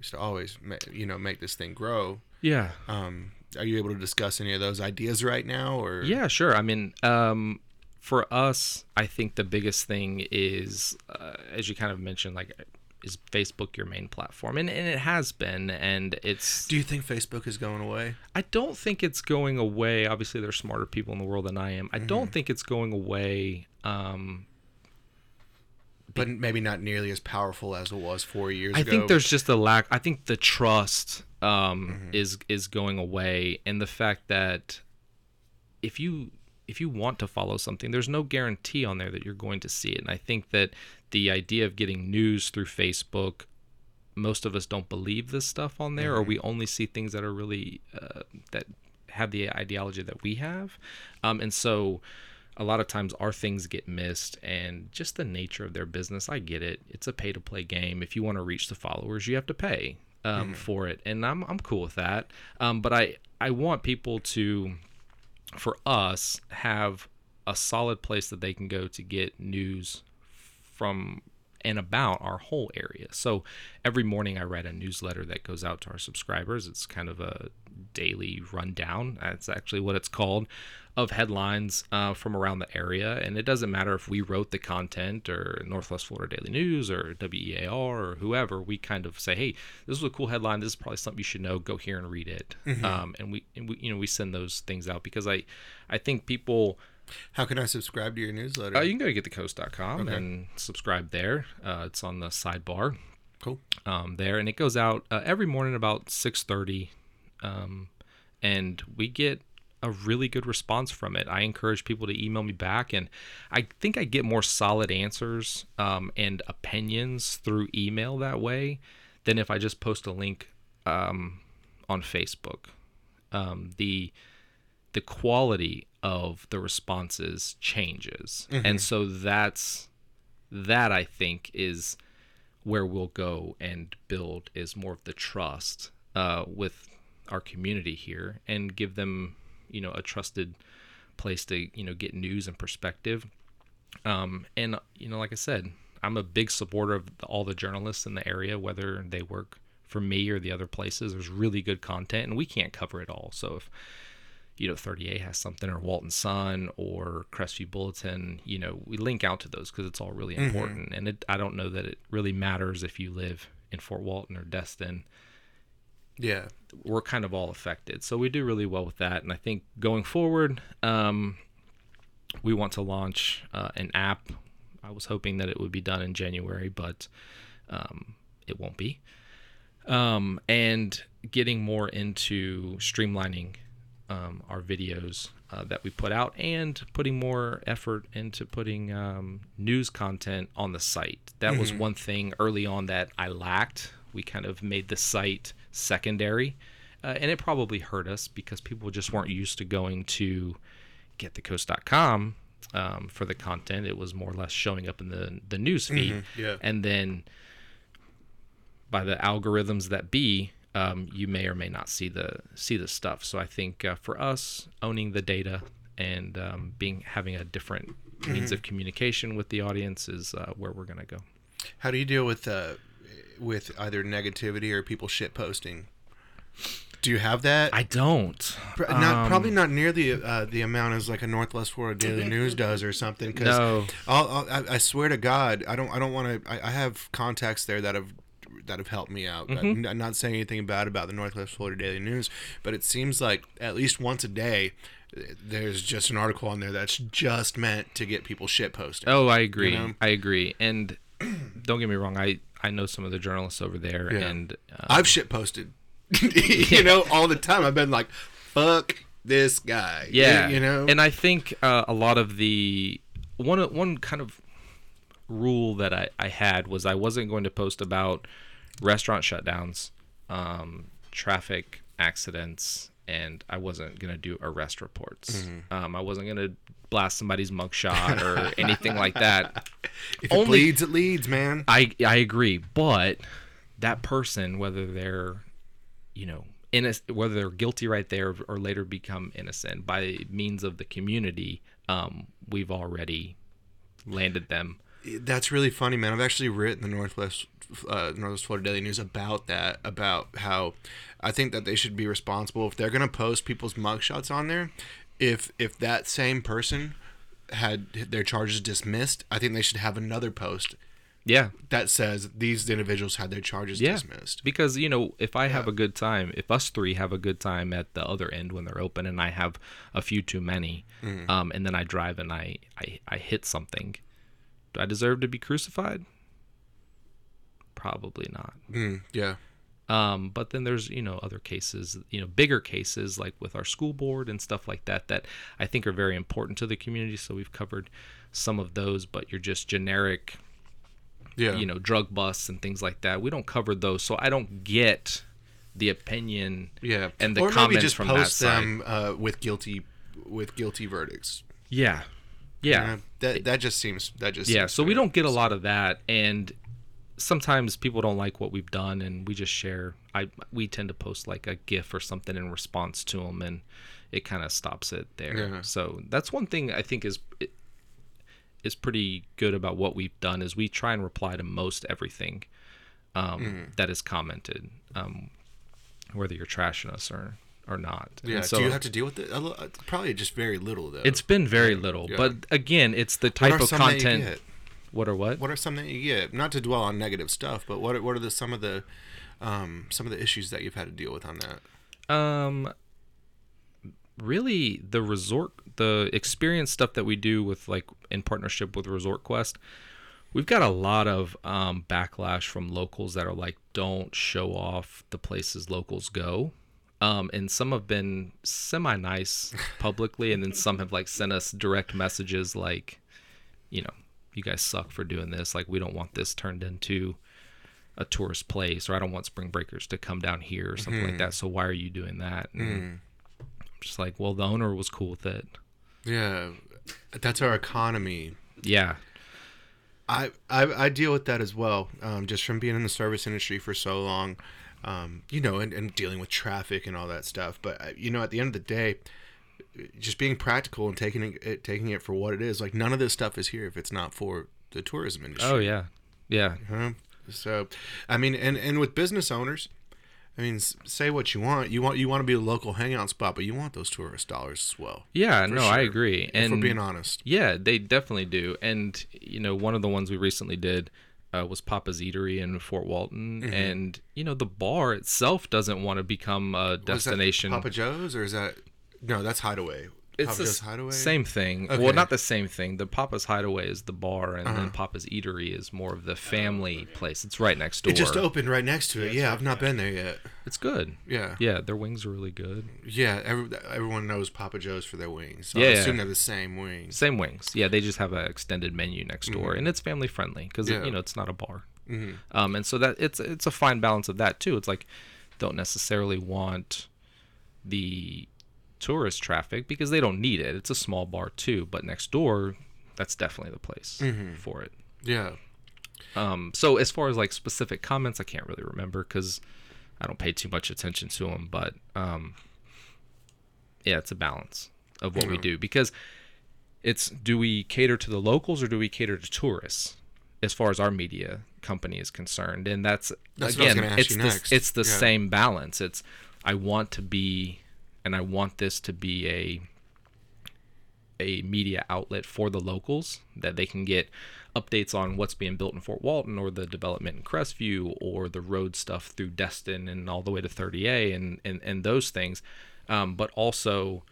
S1: is to always, ma- you know, make this thing grow.
S3: yeah
S1: Um, are you able to discuss any of those ideas right now, or
S3: Yeah, sure. I mean, um, for us, I think the biggest thing is, uh, as you kind of mentioned, like, is Facebook your main platform? And, and it has been, and it's.
S1: Do you think Facebook is going away?
S3: I don't think it's going away. Obviously, there's smarter people in the world than I am. I don't think it's going away. Um,
S1: But maybe not nearly as powerful as it was four years
S3: I
S1: ago.
S3: I think there's just a lack. I think the trust um, is is going away, and the fact that if you if you want to follow something, there's no guarantee on there that you're going to see it. And I think that the idea of getting news through Facebook, most of us don't believe this stuff on there, or we only see things that are really uh, that have the ideology that we have, um, and so a lot of times our things get missed and just the nature of their business i get it. It's a pay to play game. If you want to reach the followers you have to pay um, for it. And I'm, I'm cool with that. Um, but i i want people to for us have a solid place that they can go to get news from and about our whole area. So every morning I write a newsletter that goes out to our subscribers. It's kind of a daily rundown. That's actually what it's called of headlines uh, from around the area. And it doesn't matter if we wrote the content or Northwest Florida Daily News or WEAR or whoever. We kind of say, hey, this is a cool headline. This is probably something you should know. Go here and read it. Um, and we, and we, you know, we send those things out because I, I think people.
S1: How can I subscribe to your newsletter?
S3: Uh, you can go to getthecoast.com and subscribe there. Uh, it's on the sidebar
S1: cool.
S3: um, there, and it goes out uh, every morning about six thirty, um, and we get a really good response from it. I encourage people to email me back, and I think I get more solid answers um, and opinions through email that way than if I just post a link um, on Facebook. Um, the the quality of the responses changes, and so that's that I think is where we'll go and build is more of the trust uh, with our community here and give them you know a trusted place to you know get news and perspective. Um, and you know like i said i'm a big supporter of all the journalists in the area whether they work for me or the other places. There's really good content and we can't cover it all. So if you know 30A has something or Walton Sun or Crestview Bulletin, you know, we link out to those because it's all really important. And it, I don't know that it really matters if you live in Fort Walton or Destin.
S1: Yeah.
S3: We're kind of all affected, so we do really well with that. And I think going forward, um, we want to launch uh, an app. I was hoping that it would be done in January, but um, it won't be. Um, and getting more into streamlining um, our videos uh, that we put out and putting more effort into putting um, news content on the site. That was one thing early on that I lacked. We kind of made the site secondary, uh, and it probably hurt us because people just weren't used to going to getthecoast.com um, for the content. It was more or less showing up in the the news feed,
S1: yeah.
S3: and then by the algorithms that be, um, you may or may not see the see the stuff. So I think uh, for us, owning the data and um, being having a different means of communication with the audience is uh, where we're gonna go.
S1: How do you deal with uh, with either negativity or people shit posting? Do you have that?
S3: I don't.
S1: Pr- not, probably not near the uh, the amount as like a Northwest Florida Daily News does or something. Cause
S3: No.
S1: I'll, I'll, I, I swear to God, I don't I don't want to. I, I have contacts there that have that have helped me out.
S3: Mm-hmm.
S1: I'm not saying anything bad about the Northwest Florida Daily News, but it seems like at least once a day. There's just an article on there that's just meant to get people shit posting.
S3: Oh, I agree.
S1: know?
S3: I agree. And [clears throat] don't get me wrong. I I know some of the journalists over there,
S1: Yeah.
S3: and uh,
S1: I've shit posted, [laughs] you know, all the time. I've been like, "Fuck this guy,"
S3: yeah,
S1: you know.
S3: And I think uh, a lot of the one one kind of rule that I, I had was I wasn't going to post about restaurant shutdowns, um, traffic accidents, and I wasn't going to do arrest reports.
S1: Mm-hmm.
S3: Um, I wasn't going to blast somebody's mugshot or [laughs] anything like that.
S1: if it
S3: only-
S1: bleeds, it leads, man.
S3: I I agree, but that person, whether they're, you know, innocent, whether they're guilty right there or later become innocent by means of the community, um, we've already landed them.
S1: That's really funny, man. I've actually written the Northwest uh, Northwest Florida Daily News about that, about how I think that they should be responsible if they're going to post people's mugshots on there. If if that same person had their charges dismissed, I think they should have another post
S3: Yeah,
S1: that says these individuals had their charges
S3: yeah.
S1: dismissed.
S3: Because you know, if I have a good time, if us three have a good time at the other end when they're open, and I have a few too many,
S1: Mm-hmm.
S3: um, and then I drive and I, I I hit something, do I deserve to be crucified? Probably not.
S1: Mm, yeah.
S3: Um, but then there's you know other cases, you know bigger cases like with our school board and stuff like that that I think are very important to the community. So we've covered some of those, but you're just generic,
S1: Yeah.
S3: you know, drug busts and things like that. We don't cover those, so I don't get the opinion.
S1: Yeah.
S3: and the
S1: or maybe
S3: comments
S1: just
S3: from that
S1: post
S3: side.
S1: them uh, with guilty with guilty verdicts.
S3: Yeah, yeah,
S1: Uh, that that just seems that just
S3: yeah. So we don't get a lot of that, and sometimes people don't like what we've done, and we just share. I we tend to post like a GIF or something in response to them, and it kind of stops it there.
S1: Yeah.
S3: So that's one thing I think is is pretty good about what we've done is we try and reply to most everything um,
S1: Mm-hmm.
S3: that is commented, um, whether you're trashing us or or not.
S1: Yeah.
S3: And so
S1: Do you have to deal with it? Uh, Probably just very little though.
S3: it's been very little,
S1: Yeah.
S3: but again, it's the type
S1: are
S3: of
S1: some that you
S3: content. What or what?
S1: What are some that you get? Not to dwell on negative stuff, but what are, what are the some of the um, some of the issues that you've had to deal with on that?
S3: Um, really, the resort, the experience stuff that we do with like in partnership with Resort Quest, we've got a lot of um, backlash from locals that are like, "Don't show off the places locals go." Um, and some have been semi nice publicly, and then some have like sent us direct messages like, you know, you guys suck for doing this. Like, we don't want this turned into a tourist place, or I don't want spring breakers to come down here or something like that. So why are you doing that? And I'm just like, well, the owner was cool with it.
S1: Yeah, that's our economy.
S3: Yeah,
S1: I, I I deal with that as well. Um, just from being in the service industry for so long, um, you know, and, and dealing with traffic and all that stuff. But uh, you know, at the end of the day, just being practical and taking it taking it for what it is. Like none of this stuff is here if it's not for the tourism industry.
S3: Oh yeah, yeah,
S1: Huh? So, I mean, and and with business owners, I mean, say what you want. You want you want to be a local hangout spot, but you want those tourist dollars as well.
S3: yeah. no, I agree. And
S1: we're being honest.
S3: yeah, they definitely do. And you know, one of the ones we recently did uh, was Papa's Eatery in Fort Walton,
S1: Mm-hmm.
S3: and you know, the bar itself doesn't want to become a destination.
S1: Papa Joe's, or is that no? That's Hideaway.
S3: It's
S1: Papa
S3: the
S1: Joe's Hideaway?
S3: same thing.
S1: Okay.
S3: Well, not the same thing. The Papa's Hideaway is the bar, and
S1: Uh-huh.
S3: then Papa's Eatery is more of the family place. It's right next door.
S1: It just opened right next to it. Yeah, I've not been there yet.
S3: It's good.
S1: Yeah.
S3: Yeah, their wings are really good.
S1: Yeah, every, everyone knows Papa Joe's for their wings. So
S3: Yeah,
S1: I
S3: yeah.
S1: assume they're the same wings.
S3: Same wings. Yeah, they just have an extended menu next door, and it's family friendly because
S1: Mm-hmm. Yeah.
S3: you know it's not a bar.
S1: Mhm.
S3: Um, and so that it's it's a fine balance of that too. It's like don't necessarily want the tourist traffic because they don't need it. It's a small bar too, but next door, that's definitely the place
S1: Mm-hmm.
S3: for it.
S1: Yeah.
S3: Um, so as far as like specific comments, I can't really remember because I don't pay too much attention to them. But um, yeah, it's a balance of what we do because it's do we cater to the locals or do we cater to tourists as far as our media company is concerned and that's,
S1: That's what I was
S3: again it's the,
S1: next.
S3: it's the
S1: Yeah.
S3: same balance it's i want to be and i want this to be a a media outlet for the locals that they can get updates on what's being built in Fort Walton or the development in Crestview or the road stuff through Destin and all the way to 30A and, and, and those things. Um, but also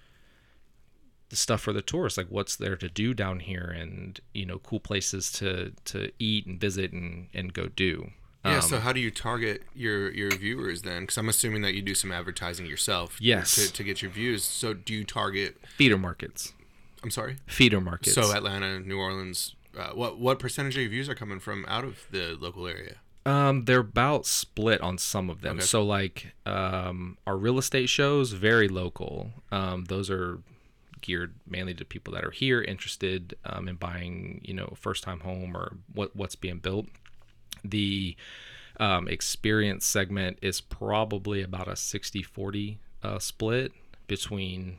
S3: the stuff for the tourists, like what's there to do down here and, you know, cool places to, to eat and visit and, and go do.
S1: Yeah.
S3: Um,
S1: so how do you target your your viewers then? Because I'm assuming that you do some advertising yourself.
S3: Yes.
S1: To, to get your views. So do you target?
S3: feeder markets.
S1: I'm sorry.
S3: Feeder markets.
S1: So Atlanta, New Orleans. Uh, what what percentage of your views are coming from out of the local area?
S3: Um, they're about split on some of them.
S1: Okay.
S3: So like um, our real estate shows, very local. Um, those are geared mainly to people that are here interested um, in buying, you know, first time home or what what's being built. The um, experience segment is probably about a 60-40 uh, split between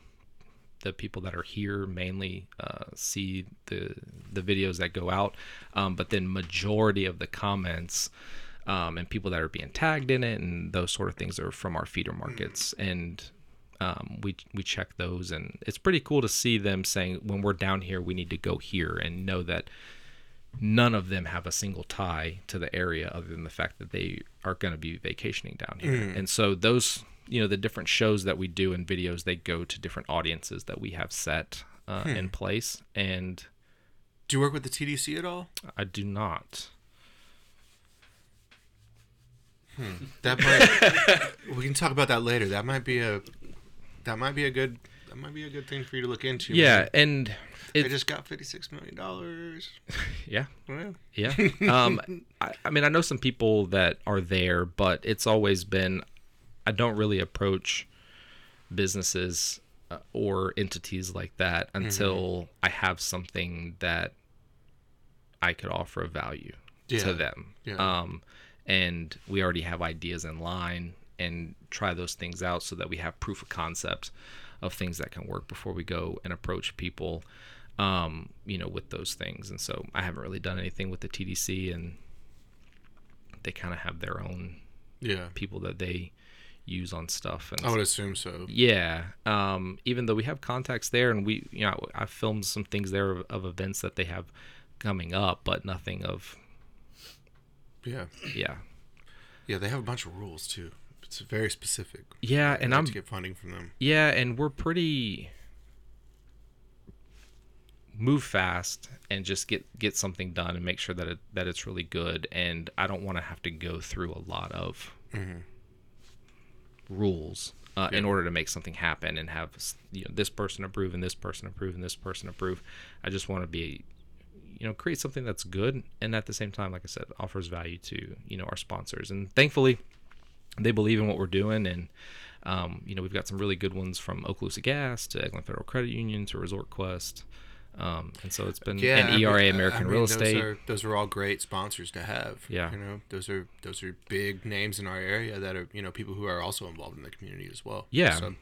S3: the people that are here mainly uh, see the the videos that go out, um, but then majority of the comments um, and people that are being tagged in it and those sort of things are from our feeder markets, and um, we we check those, and it's pretty cool to see them saying when we're down here, we need to go here, and know that none of them have a single tie to the area other than the fact that they are going to be vacationing down here. Mm. And so those, you know, the different shows that we do and videos, they go to different audiences that we have set uh, hmm. in place. And
S1: Do you work with the TDC at all?
S3: I do not. Hmm.
S1: That might. [laughs] we can talk about that later. That might be a. That might be a good. That might be a good thing for you to look into.
S3: Yeah, and
S1: They
S3: it,
S1: just got fifty six million dollars. [laughs]
S3: yeah,
S1: Well,
S3: yeah. [laughs] Um, I, I mean, I know some people that are there, but it's always been. I don't really approach businesses uh, or entities like that until I have something that I could offer of value
S1: Yeah.
S3: to them.
S1: Yeah.
S3: Um, and we already have ideas in line and try those things out so that we have proof of concept of things that can work before we go and approach people um, you know with those things and so i haven't really done anything with the tdc and they kind of have their own
S1: yeah.
S3: people that they use on stuff and
S1: I would assume so.
S3: yeah um, even though we have contacts there and we you know i filmed some things there of, of events that they have coming up but nothing of
S1: Yeah.
S3: yeah
S1: Yeah. They have a bunch of rules too. It's very specific.
S3: yeah and i'm
S1: to get funding from them.
S3: Yeah, and we're pretty move fast and just get get something done and make sure that it that it's really good and I don't want to have to go through a lot of rules uh, in order to make something happen and have you know this person approve and this person approve and this person approve. I just want to be you know create something that's good and at the same time like I said offers value to you know our sponsors and thankfully they believe in what we're doing and um, you know we've got some really good ones from Okaloosa Gas to Eglin Federal Credit Union to Resort Quest um, and so it's been
S1: Yeah. Mean-
S3: ERA
S1: I-
S3: American
S1: I mean,
S3: Real
S1: those
S3: Estate
S1: Are, those are all great sponsors to have.
S3: Yeah.
S1: You know, those are those are big names in our area that are you know people who are also involved in the community as well.
S3: Yeah.
S1: So,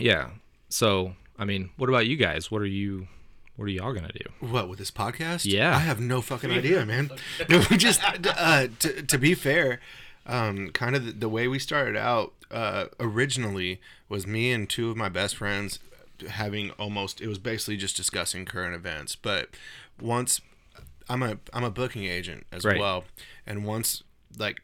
S3: yeah so I mean what about you guys what are you what are y'all gonna do
S1: What with this podcast?
S3: Yeah.
S1: I have no fucking idea, man. [laughs] No, we just uh, to to be fair, um, kind of the, the way we started out uh, originally was me and two of my best friends having almost it was basically just discussing current events. But once I'm a I'm a booking agent as
S3: Right.
S1: well, and once like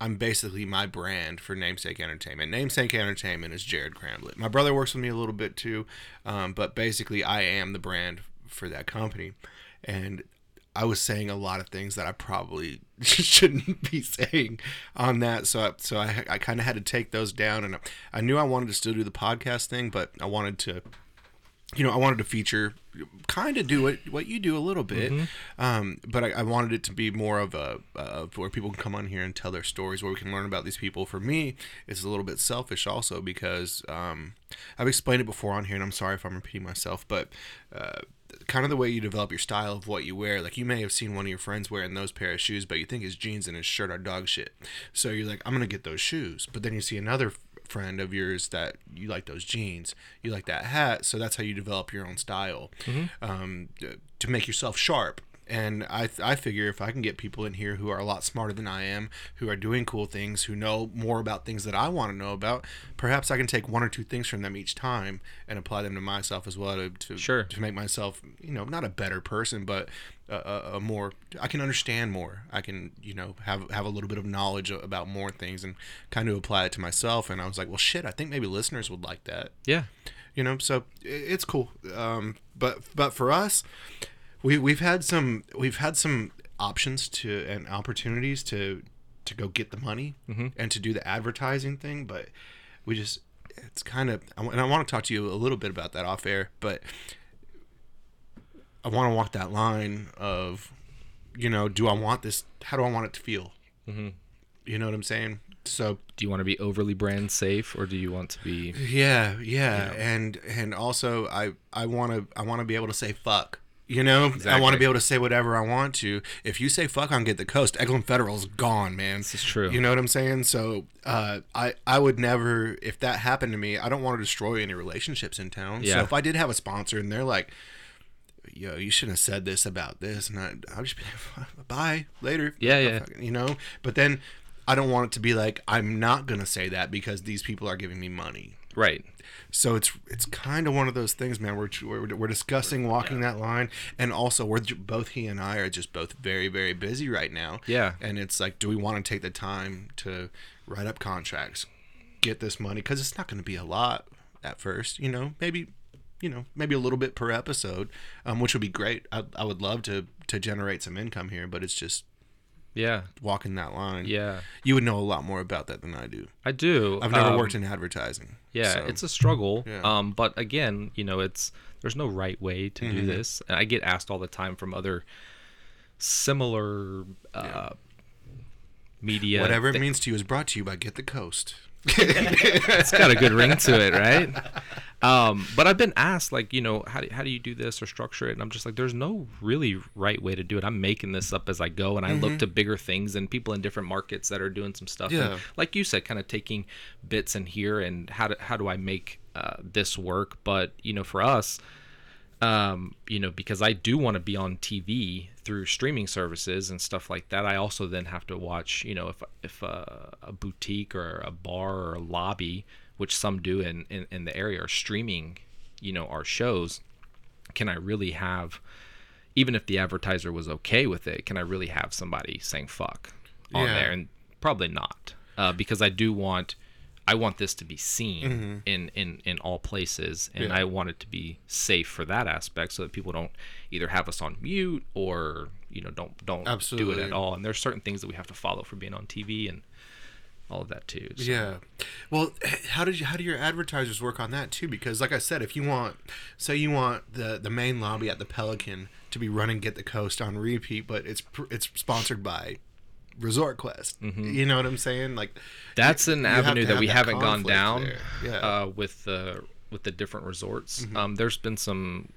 S1: I'm basically my brand for Namesake Entertainment. Namesake Entertainment is Jared Cramblett. My brother works with me a little bit too, um, but basically I am the brand for that company, and I was saying a lot of things that I probably [laughs] shouldn't be saying on that. So, I, so I, I kind of had to take those down, and I knew I wanted to still do the podcast thing, but I wanted to, you know, I wanted to feature, kind of do what what you do a little bit, um, but I, I wanted it to be more of a uh, where people can come on here and tell their stories, where we can learn about these people. For me, it's a little bit selfish also because um, I've explained it before on here, and I'm sorry if I'm repeating myself, but. Uh, kind of the way you develop your style of what you wear. Like you may have seen one of your friends wearing those pair of shoes, but you think his jeans and his shirt are dog shit. So you're like, I'm gonna get those shoes. But then you see another friend of yours that you like those jeans, you like that hat. So that's how you develop your own style um, to make yourself sharp. And I, I figure if I can get people in here who are a lot smarter than I am, who are doing cool things, who know more about things that I want to know about, perhaps I can take one or two things from them each time and apply them to myself as well to, to,
S3: Sure.
S1: to make myself, you know, not a better person, but a, a, a more, I can understand more. I can, you know, have, have a little bit of knowledge about more things and kind of apply it to myself. And I was like, well, shit, I think maybe listeners would like that
S3: Yeah.
S1: you know so i- it's cool um, but but for us we we've had some we've had some options to and opportunities to to go get the money and to do the advertising thing but we just it's kind of and I want to talk to you a little bit about that off air but I want to walk that line of you know do I want this how do I want it to feel mm-hmm. you know what I'm saying so
S3: Do you want to be overly brand safe or do you want to be
S1: yeah, yeah, and and also I I want to I want to be able to say fuck. You know, I want to be able to say whatever I want to. If you say fuck on Get the Coast, Eglin Federal's gone, man.
S3: This is true.
S1: You know what I'm saying? So, uh, I I would never if that happened to me. I don't want to destroy any relationships in town. So if I did have a sponsor and they're like, "Yo, you shouldn't have said this about this," and I, I'll just be like, [laughs] "Bye, later."
S3: Yeah, yeah.
S1: Fucking- You know, but then I don't want it to be like I'm not gonna say that because these people are giving me money.
S3: right?
S1: So it's it's kind of one of those things, man. We're we're, we're discussing walking that line, and also we're both he and I are just both very very busy right now.
S3: Yeah.
S1: and it's like, do we want to take the time to write up contracts, get this money? Because it's not going to be a lot at first, you know. Maybe, you know, maybe a little bit per episode, um, which would be great. I, I would love to to generate some income here, but it's just
S3: Yeah.
S1: walking that line.
S3: Yeah.
S1: you would know a lot more about that than I do.
S3: I do.
S1: I've never
S3: Um,
S1: worked in advertising.
S3: Yeah,
S1: so-
S3: it's a struggle.
S1: Yeah.
S3: Um, but again, you know, it's there's no right way to
S1: Mm-hmm.
S3: do this. And I get asked all the time from other similar uh, media.
S1: Whatever it means to you is brought to you by Get the Coast.
S3: It's got a good ring to it, right? Um, but I've been asked, like, you know, how do, how do you do this or structure it? And I'm just like, there's no really right way to do it. I'm making this up as I go, and I look to bigger things and people in different markets that are doing some stuff. And
S1: Yeah.
S3: like you said, kind of taking bits in here and how do, how do I make uh, this work? But you know, for us, um, you know, because I do want to be on TV through streaming services and stuff like that. I also then have to watch, you know, if if a, a boutique or a bar or a lobby, which some do in, in in the area, are streaming, you know, our shows. Can I really have, even if the advertiser was okay with it, can I really have somebody saying fuck on
S1: Yeah.
S3: there? And probably not, uh, because I do want. I want this to be seen in, in, in all places, and
S1: Mm-hmm. Yeah.
S3: I want it to be safe for that aspect, so that people don't either have us on mute or you know don't don't do it at all. And there's certain things that we have to follow for being on TV and all of that too. So,
S1: Yeah. Well, how did you, how do your advertisers work on that too? Because like I said, if you want, say you want the the main lobby at the Pelican to be running Get the Coast on repeat, but it's it's sponsored by Resort Quest. You know what I'm saying? Like
S3: that's an
S1: you
S3: avenue that we
S1: that
S3: haven't gone down.
S1: Yeah.
S3: uh, with the with the different resorts.
S1: Mm-hmm.
S3: Um, there's been some.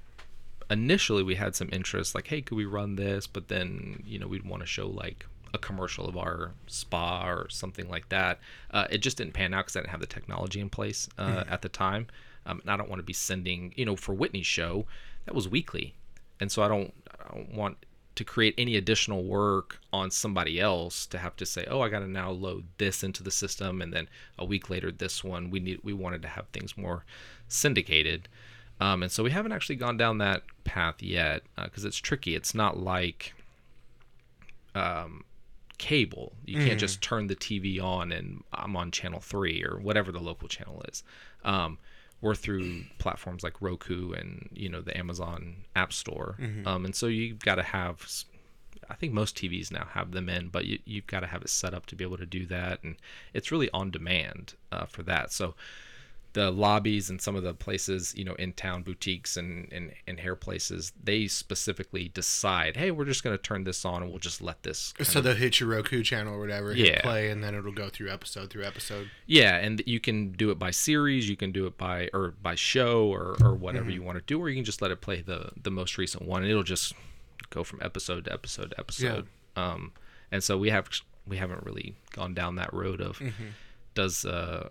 S3: Initially, we had some interest, like, "Hey, could we run this?" But then, you know, we'd want to show like a commercial of our spa or something like that. Uh, it just didn't pan out because I didn't have the technology in place uh,
S1: Mm-hmm.
S3: at the time, um, and I don't want to be sending, you know, for Whitney's show, that was weekly, and so I don't, I don't want to create any additional work on somebody else to have to say, oh, I got to now load this into the system, and then a week later this one. We need we wanted to have things more syndicated, um, and so we haven't actually gone down that path yet because it's tricky. It's not like um, cable. You can't just turn the TV on and I'm on channel three or whatever the local channel is. Um, we're through platforms like Roku and you know the Amazon App Store, um, and so you've got to have. I think most TVs now have them in, but you, you've got to have it set up to be able to do that, and it's really on demand uh, for that. So the lobbies and some of the places, you know, in town boutiques and, and, and hair places, they specifically decide, hey, we're just going to turn this on and we'll just let this.
S1: So
S3: of-
S1: they'll hit your Roku channel or whatever,
S3: Yeah.
S1: play, and then it'll go through episode through episode.
S3: yeah, and you can do it by series, you can do it by or by show or, or whatever
S1: Mm-hmm.
S3: you want to do, or you can just let it play the the most recent one, and it'll just go from episode to episode to episode. Um, and so we have we haven't really gone down that road of
S1: Mm-hmm.
S3: does uh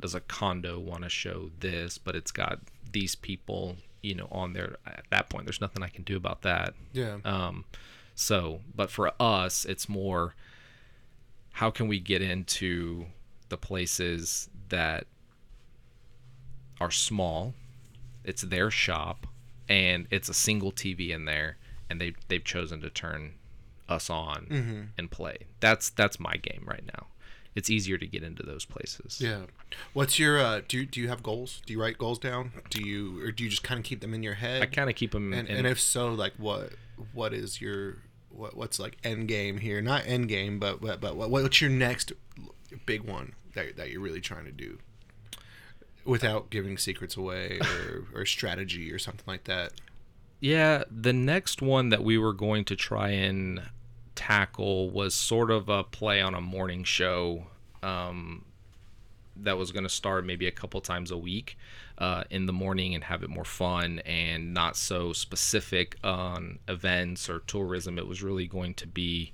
S3: does a condo want to show this, but it's got these people, you know, on there. At that point, there's nothing I can do about that.
S1: Yeah.
S3: Um, so, but for us, it's more how can we get into the places that are small? It's their shop, and it's a single TV in there, and they they've chosen to turn us on and play. That's that's my game right now. It's easier to get into those places.
S1: Yeah. What's your uh do you, do you have goals? Do you write goals down? Do you or do you just kind of keep them in your head?
S3: I kind of keep them.
S1: and,
S3: in,
S1: and if so, like what what is your what what's like end game here? Not end game, but but, but what, what's your next big one that that you're really trying to do? Without giving secrets away [laughs] or, or strategy or something like that.
S3: Yeah, the next one that we were going to try and tackle was sort of a play on a morning show um, that was going to start maybe a couple times a week uh, in the morning and have it more fun and not so specific on events or tourism. It was really going to be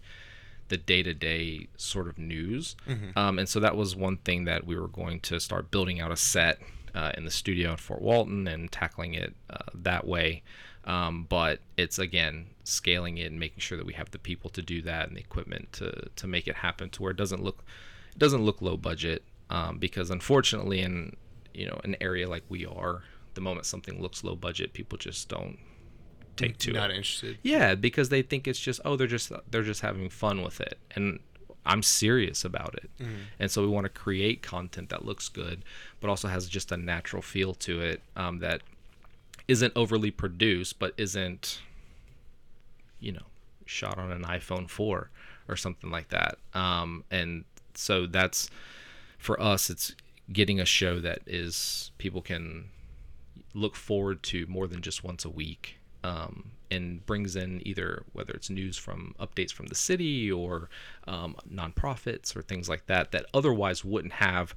S3: the day-to-day sort of news. Um, and so that was one thing that we were going to start building out a set uh, in the studio in fort walton and tackling it uh, that way um, but it's again scaling it and making sure that we have the people to do that and the equipment to, to make it happen to where it doesn't look it doesn't look low budget um, because unfortunately in you know an area like we are the moment something looks low budget people just don't take to
S1: Not
S3: it
S1: interested.
S3: yeah, because they think it's just oh they're just they're just having fun with it, and I'm serious about it. And so we want to create content that looks good, but also has just a natural feel to it um, that isn't overly produced, but isn't you know shot on an iPhone 4 or something like that. Um, and so that's for us. It's getting a show that is people can look forward to more than just once a week um, and brings in either whether it's news from updates from the city or um, nonprofits or things like that that otherwise wouldn't have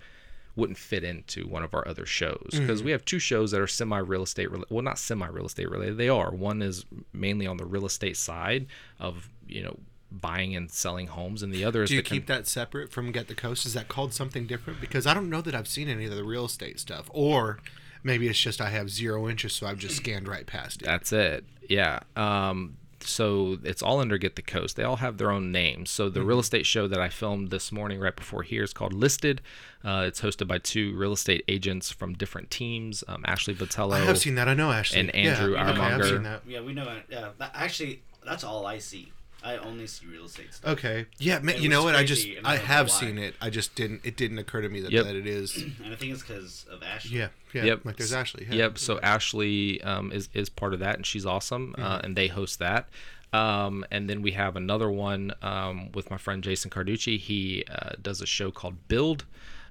S3: wouldn't fit into one of our other shows because we have two shows that are semi real estate rela- well not semi real estate related they are one is mainly on the real estate side of you know buying and selling homes and the other is
S1: Do you
S3: the con-
S1: keep that separate from Get the Coast? Is that called something different? Because I don't know that I've seen any of the real estate stuff. Or maybe it's just I have zero interest, so I've just scanned right past it.
S3: That's it. Yeah. Um, so it's all under Get the Coast. They all have their own names. So the
S1: Mm-hmm.
S3: real estate show that I filmed this morning right before here is called Listed. Uh, it's hosted by two real estate agents from different teams, um, Ashley Vitello.
S1: I have seen that. I know Ashley.
S3: And Andrew
S1: yeah, okay, I've
S3: Armonger.
S1: seen that.
S2: Yeah, we know. it. Yeah, that, actually, that's all I see. I only see real estate stuff.
S1: Okay. Yeah, man, you know what? I just
S2: I
S1: I have seen it. I just didn't. It didn't occur to me that,
S3: Yep.
S1: that it is. [clears throat]
S2: And I think it's because of Ashley.
S1: Yeah. Yeah.
S3: Yep.
S1: Like there's Ashley. Yeah.
S3: Yep. So Ashley um, is is part of that, and she's awesome,
S1: Mm-hmm.
S3: uh, and they host that. Um, and then we have another one um, with my friend Jason Carducci. He uh, does a show called Build.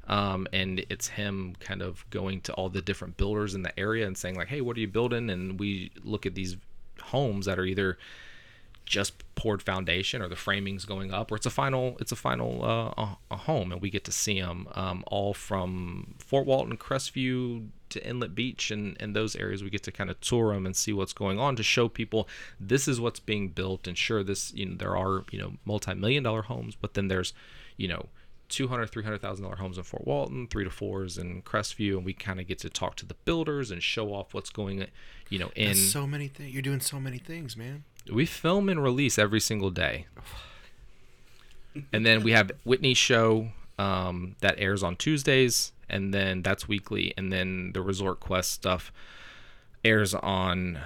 S3: Um, and it's him kind of going to all the different builders in the area and saying like, "Hey, what are you building?" And we look at these homes that are either just poured foundation or the framing's going up or it's a final it's a final uh, a, home and we get to see them um, all from fort walton crestview to inlet beach and, and those areas we get to kind of tour them and see what's going on to show people this is what's being built and sure this you know there are you know multi-million dollar homes but then there's you know 200 300000 dollar homes in fort walton three to fours in crestview and we kind of get to talk to the builders and show off what's going you know in
S1: That's so many things. You're doing so many things, man.
S3: We film and release every single day. and then we have Whitney's show um, that airs on Tuesdays, and then that's weekly. And then the Resort Quest stuff airs on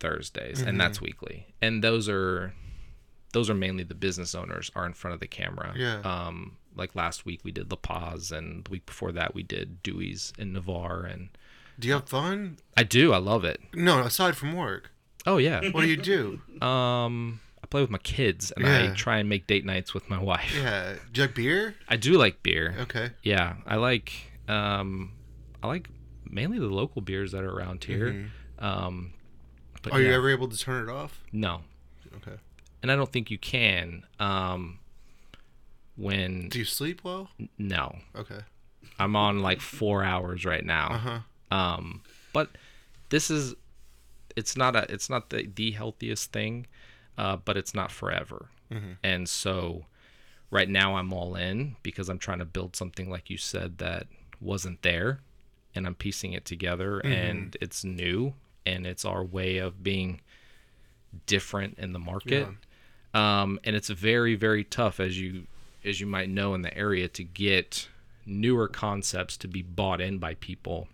S3: Thursdays, and that's weekly. And those are those are mainly the business owners are in front of the camera.
S1: Yeah.
S3: Um, like last week we did La Paz, and the week before that we did Dewey's in Navarre, and
S1: Do you have fun?
S3: I do. I love it.
S1: No, aside from work.
S3: Oh yeah.
S1: What do you do?
S3: um, I play with my kids, and
S1: Yeah.
S3: I try and make date nights with my wife.
S1: yeah. Do you like beer?
S3: I do like beer.
S1: Okay.
S3: Yeah, I like um, I like mainly the local beers that are around here. Um, but
S1: Are you ever able to turn it off?
S3: no,
S1: Okay.
S3: and I don't think you can. Um, when
S1: Do you sleep well?
S3: no,
S1: Okay.
S3: I'm on like four hours right now.
S1: Uh huh.
S3: Um, but this is it's not a it's not the the healthiest thing, uh, but it's not forever. And so right now I'm all in because I'm trying to build something like you said that wasn't there, and I'm piecing it together, and it's new, and it's our way of being different in the market. Um, and it's very very tough as you as you might know in the area to get newer concepts to be bought in by people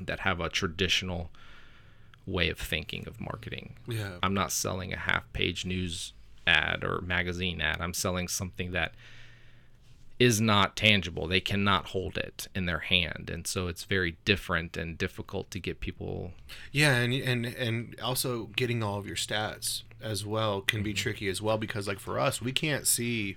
S3: that have a traditional way of thinking of marketing.
S1: Yeah.
S3: I'm not selling a half page news ad or magazine ad. I'm selling something that is not tangible. They cannot hold it in their hand. And so it's very different and difficult to get people
S1: Yeah, and and and also getting all of your stats as well can be mm-hmm. tricky as well because like for us, we can't see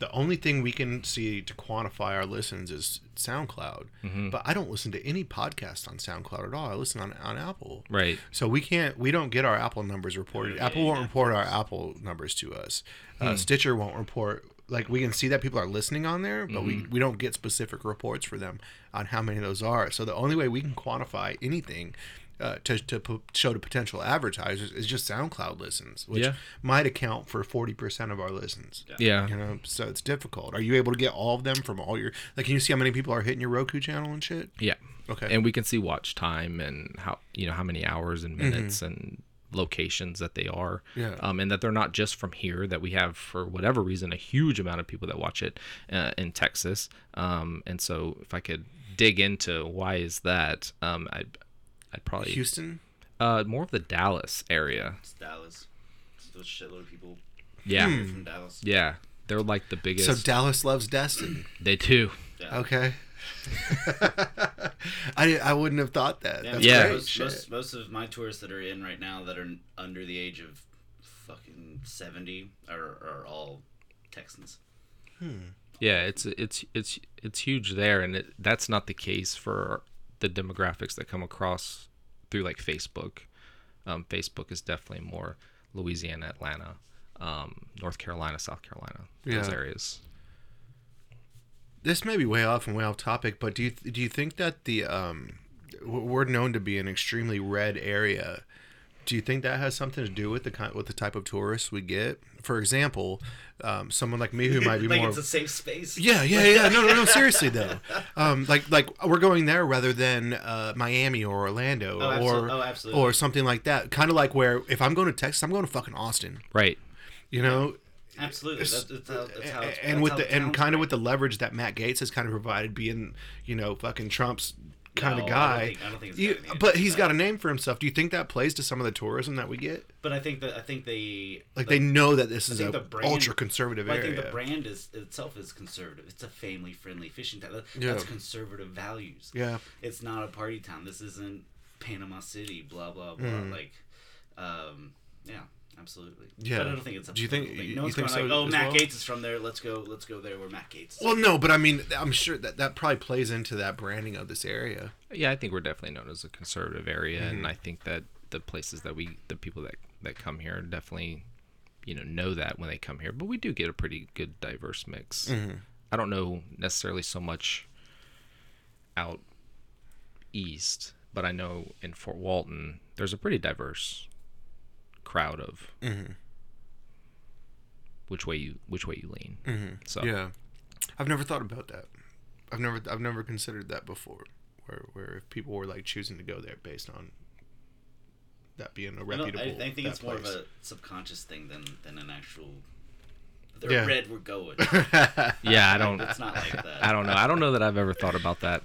S1: the only thing we can see to quantify our listens is SoundCloud. Mm-hmm. But I don't listen to any podcast on SoundCloud at all. I listen on on Apple.
S3: right.
S1: So we can't, we don't get our Apple numbers reported.
S2: Yeah,
S1: Apple
S2: yeah,
S1: won't
S2: yeah.
S1: report our Apple numbers to us. Uh, hmm. Stitcher won't report. Like we can see that people are listening on there, but we, mm-hmm. we don't get specific reports for them on how many of those are. So the only way we can quantify anything uh, to, to p- show to potential advertisers is just SoundCloud listens, which
S3: Yeah.
S1: might account for 40% of our listens.
S3: Yeah.
S1: You know, so it's difficult. Are you able to get all of them from all your, like, can you see how many people are hitting your Roku channel and shit?
S3: Yeah.
S1: Okay.
S3: And we can see watch time and how you know how many hours and minutes and locations that they are.
S1: Yeah.
S3: Um, and that they're not just from here. That we have for whatever reason a huge amount of people that watch it uh, in Texas. Um, and so if I could dig into why is that, um, I'd I'd probably
S1: Houston?
S3: uh more of the Dallas area.
S2: It's Dallas. It's a shitload of people
S3: Yeah.
S2: from Dallas.
S3: Yeah. They're like the biggest.
S1: So Dallas loves Destin. [clears throat]
S3: they do.
S2: Yeah.
S1: Okay. [laughs] I, I wouldn't have thought that.
S2: Yeah,
S1: That's
S3: Yeah.
S1: great.
S2: Most, most, most of my tourists that are in right now that are under the age of fucking 70 are, are all Texans. Hmm.
S3: Yeah, it's it's it's it's huge there, and it, that's not the case for the demographics that come across through like Facebook. Um, Facebook is definitely more Louisiana, Atlanta, um, North Carolina, South Carolina, those
S1: Yeah.
S3: areas.
S1: this may be way off and way off topic, but do you do you think that the um, w- we're known to be an extremely red area? Do you think that has something to do with the kind with the type of tourists we get? For example, um, someone like me who might be [laughs]
S2: like
S1: more
S2: it's a safe space.
S1: Yeah, yeah, yeah. No, no, no. Seriously [laughs] though, um, like like we're going there rather than uh, Miami or Orlando
S2: Oh,
S1: or
S2: oh, absolutely.
S1: or something like that. Kind of like where if I'm going to Texas, I'm going to fucking Austin.
S3: Right.
S1: You know,
S2: Absolutely. That's, that's how, that's how
S1: and with
S2: how
S1: the and kind of
S2: break.
S1: with the leverage that Matt Gaetz has kind of provided, being you know fucking Trump's kind
S2: No,
S1: of
S2: I don't
S1: guy.
S2: think- I don't think
S1: You-
S2: got anything to
S1: but he's got a name for himself. Do you think that plays to some of the tourism that we get?
S2: But I think that I think they
S1: Like they know that this is a
S2: the brand-
S1: ultra conservative
S2: I
S1: area.
S2: think the brand is itself is conservative. It's a family friendly fishing town. That,
S1: Yeah.
S2: That's conservative values.
S1: yeah,
S2: It's not a party town. This isn't Panama City. Blah blah blah. Like, um, yeah, absolutely.
S1: Yeah.
S2: But I don't think it's a
S1: Do you think-
S2: thing.
S1: you-
S2: No
S1: you
S2: one's
S1: think
S2: going
S1: so
S2: like, oh, Matt
S1: well?
S2: Gaetz is from there. Let's go. Let's go there where Matt Gaetz. Is.
S1: well, no, but I mean, I'm sure that that probably plays into that branding of this area.
S3: Yeah, I think we're definitely known as a conservative area,
S1: Mm-hmm.
S3: and I think that the places that we, the people that that come here, definitely, you know, know that when they come here. But we do get a pretty good diverse mix.
S1: Mm-hmm.
S3: I don't know necessarily so much out east, but I know in Fort Walton there's a pretty diverse crowd of
S1: Mm-hmm.
S3: which way you which way you lean.
S1: Mm-hmm.
S3: So
S1: Yeah, I've never thought about that. I've never I've never considered that before. Where where if people were like choosing to go there based on that being a reputable.
S2: I, I think
S1: that
S2: it's more of a subconscious thing than than an actual. They're
S1: Yeah.
S2: red. We're going. [laughs]
S3: yeah, I don't
S2: It's not like [laughs] that.
S3: I don't know. I don't know that I've ever thought about that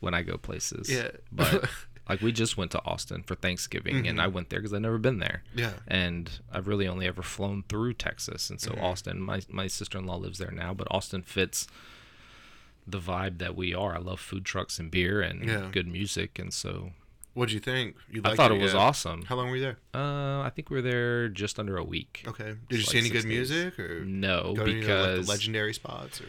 S3: when I go places.
S1: Yeah.
S3: But [laughs] Like we just went to Austin for Thanksgiving, and I went there because I'd never been there.
S1: Yeah.
S3: And I've really only ever flown through Texas, and so Austin. My my sister in law lives there now, but Austin fits the vibe that we are. I love food trucks and beer and
S1: Yeah.
S3: good music, and so
S1: What'd you think? You
S3: I thought it was
S1: yeah?
S3: awesome.
S1: How long were you there?
S3: Uh, I think we were there just under a week.
S1: Okay. Did you
S3: It's
S1: see any good
S3: days.
S1: music or
S3: No,
S1: go to
S3: because
S1: like, the legendary spots or?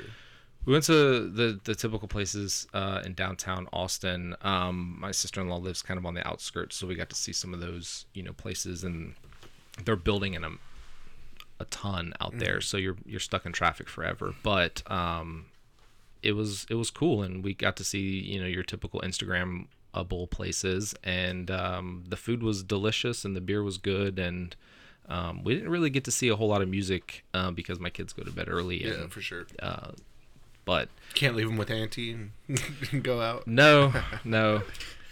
S3: We went to the the typical places uh, in downtown Austin. Um, my sister in law lives kind of on the outskirts, so we got to see some of those you know places, and they're building in a a ton out there, so you're you're stuck in traffic forever. But um, it was it was cool, and we got to see you know your typical Instagram bowl places, and um, the food was delicious, and the beer was good, and um, we didn't really get to see a whole lot of music uh, because my kids go to bed early.
S1: Yeah, for sure.
S3: But
S1: Can't leave them with Auntie and [laughs] go out.
S3: No, no.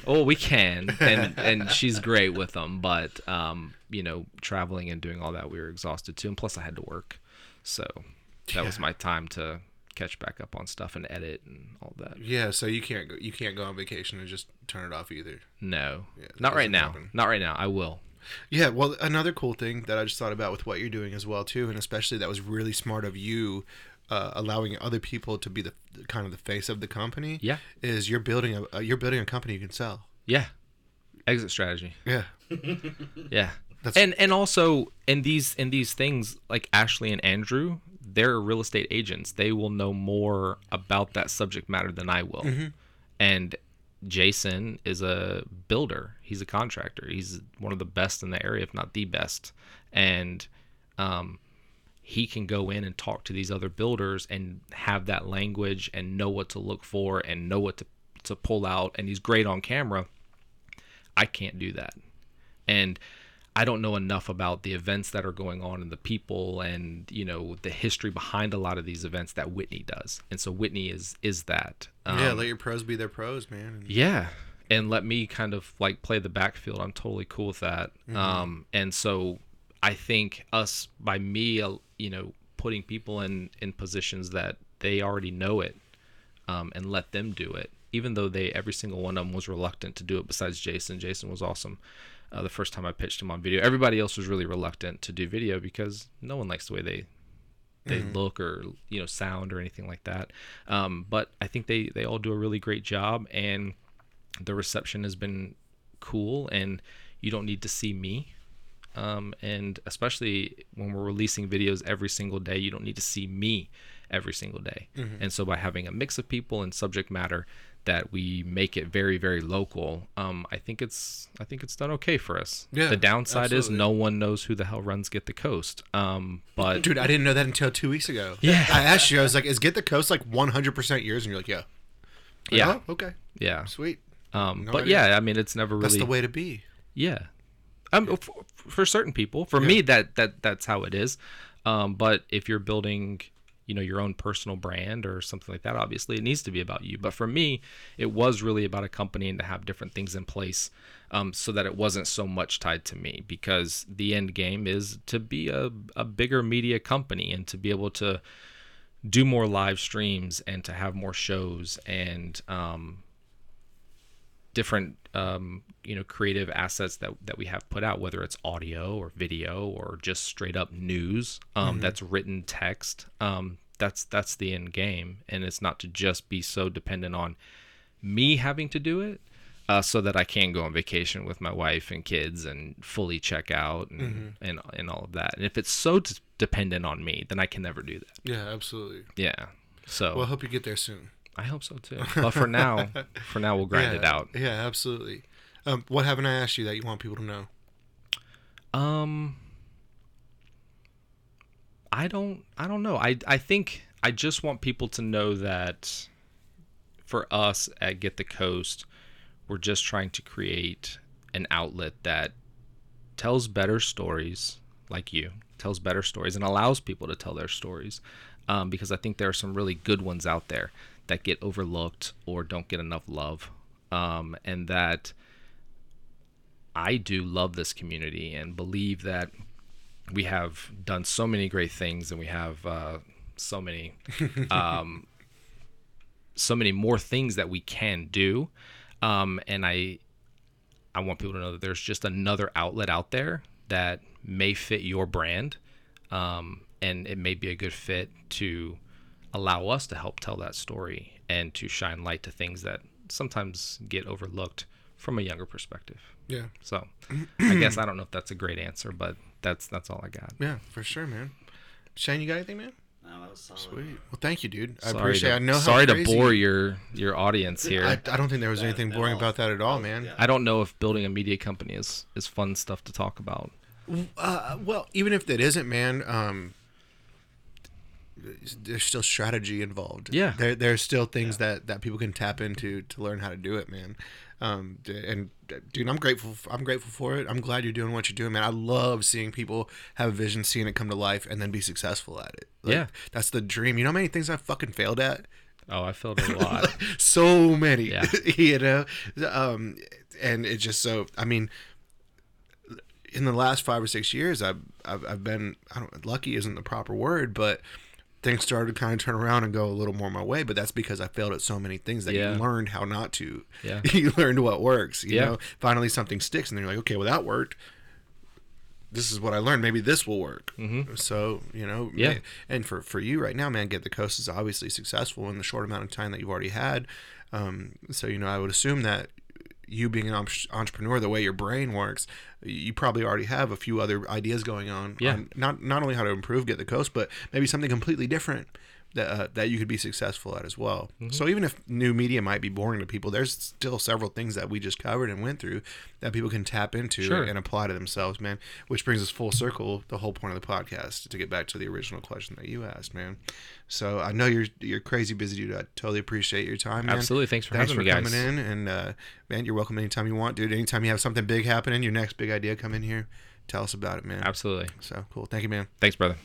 S3: Oh, we can, and and she's great with them, but um, you know, traveling and doing all that, we were exhausted too, and plus I had to work, so that was my time to catch back up on stuff and edit and all that.
S1: Yeah, so you can't go. You can't go on vacation and just turn it off either.
S3: No,
S1: Yeah,
S3: not right now.
S1: happen.
S3: Not right now. I will.
S1: Yeah, well, another cool thing that I just thought about with what you're doing as well too, and especially that was really smart of you, uh, allowing other people to be the kind of the face of the company.
S3: Yeah.
S1: is you're building a uh, you're building a company you can sell.
S3: Yeah. Exit strategy.
S1: Yeah, [laughs]
S3: Yeah.
S1: That's-
S3: and and also in these in these things like Ashley and Andrew, they're real estate agents. They will know more about that subject matter than I will. And Jason is a builder. He's a contractor. He's one of the best in the area, if not the best. And um, he can go in and talk to these other builders and have that language and know what to look for and know what to to pull out. And he's great on camera. I can't do that. And I don't know enough about the events that are going on and the people and you know the history behind a lot of these events that Whitney does. And so Whitney is is that.
S1: yeah.
S3: Um,
S1: Let your pros be their pros, man.
S3: Yeah. And let me kind of like play the backfield. I'm totally cool with that.
S1: Mm-hmm.
S3: Um, and so I think us by me, you know, putting people in in positions that they already know it, um, and let them do it, even though they every single one of them was reluctant to do it. Besides Jason, Jason was awesome. Uh, the first time I pitched him on video, everybody else was really reluctant to do video because no one likes the way they they look or you know sound or anything like that. Um, but I think they they all do a really great job, and the reception has been cool. And you don't need to see me, um, and especially when we're releasing videos every single day, you don't need to see me every single day. And so by having a mix of people and subject matter that we make it very very local um i think it's i think it's done okay for us
S1: Yeah,
S3: the downside
S1: absolutely.
S3: is no one knows who the hell runs get the coast um but
S1: Dude, I didn't know that until two weeks ago.
S3: Yeah.
S1: I asked you. I was like, "Is Get the Coast like 100% yours?" And you're like, "Yeah." Like,
S3: yeah
S1: "Oh, okay.
S3: yeah
S1: Sweet.
S3: Um,
S1: No
S3: but
S1: idea.
S3: yeah, I mean, it's never really.
S1: That's the way to be.
S3: Yeah. Um, f- for, certain people, for me, that that that's how it is. Um, but if you're building, you know, your own personal brand or something like that, obviously it needs to be about you. But for me, it was really about a company and to have different things in place, um, so that it wasn't so much tied to me. Because the end game is to be a a bigger media company and to be able to do more live streams and to have more shows and um, different um, you know creative assets that, that we have put out whether it's audio or video or just straight up news um, that's written text um, that's that's the end game. And it's not to just be so dependent on me having to do it uh, so that I can go on vacation with my wife and kids and fully check out and, and, and all of that. And if it's so d- dependent on me then I can never do that.
S1: Yeah, absolutely.
S3: yeah. So
S1: Well, I hope you get there soon.
S3: I hope so too but for now [laughs] for now we'll grind
S1: yeah,
S3: it out
S1: Yeah, absolutely. Um, what haven't I asked you that you want people to know?
S3: Um I don't I don't know. I I think I just want people to know that for us at Get the Coast, we're just trying to create an outlet that tells better stories like you, tells better stories and allows people to tell their stories. Um, because I think there are some really good ones out there that get overlooked or don't get enough love. Um, and that I do love this community and believe that we have done so many great things and we have uh, so many [laughs] um, so many more things that we can do um, and I I want people to know that there's just another outlet out there that may fit your brand, um, and it may be a good fit to allow us to help tell that story and to shine light to things that sometimes get overlooked from a younger perspective.
S1: Yeah.
S3: So, I guess I don't know if that's a great answer, but that's that's all I got.
S1: Yeah, for sure, man. Shane, you got anything, man?
S2: No, that was solid.
S1: Sweet. Well, thank you, dude. I
S3: Sorry
S1: appreciate.
S3: to,
S1: it. I know how
S3: sorry to bore your your audience here.
S1: I,
S3: I,
S1: I don't think there was
S2: That-
S1: anything boring
S2: all.
S1: about that at all, man.
S2: Yeah.
S3: I don't know if building a media company is is fun stuff to talk about.
S1: Uh, well, even if that isn't, man, um, there's still strategy involved.
S3: Yeah.
S1: there, there's still things that that people can tap into to learn how to do it, man. Um, and dude, I'm grateful. f- I'm grateful for it. I'm glad you're doing what you're doing, man. I love seeing people have a vision, seeing it come to life, and then be successful at it. Like,
S3: Yeah.
S1: that's the dream. You know how many things I fucking failed at?
S3: Oh, I failed a lot. [laughs]
S1: so many
S3: Yeah. [laughs]
S1: you know um and it just so i mean in the last five or six years i've i've, I've been i don't lucky isn't the proper word but things started to kind of turn around and go a little more my way but that's because i failed at so many things that
S3: Yeah.
S1: you learned how not to
S3: Yeah. [laughs]
S1: you learned what works you
S3: Yeah.
S1: know finally something sticks and then you're like okay well that worked this is what I learned. Maybe this will work. Mm-hmm. So you know,
S3: Yeah.
S1: ma- And for for you right now, man, get the coast is obviously successful in the short amount of time that you've already had. Um, so you know, I would assume that you being an entrepreneur, the way your brain works, you probably already have a few other ideas going on.
S3: Yeah.
S1: on not not only how to improve get the coast, but maybe something completely different that uh, that you could be successful at as well.
S3: Mm-hmm.
S1: So even if new media might be boring to people, there's still several things that we just covered and went through that people can tap into
S3: Sure.
S1: and apply to themselves, man. Which brings us full circle, the whole point of the podcast, to get back to the original question that you asked, man. So I know you're you're crazy busy, dude. I totally appreciate your time, man.
S3: Absolutely. Thanks for
S1: Thanks
S3: having
S1: for
S3: me, guys.
S1: coming in, and uh, man, you're welcome anytime you want, dude. Anytime you have something big happening, your next big idea, come in here, tell us about it, man.
S3: Absolutely.
S1: So cool. Thank you, man.
S3: Thanks, brother.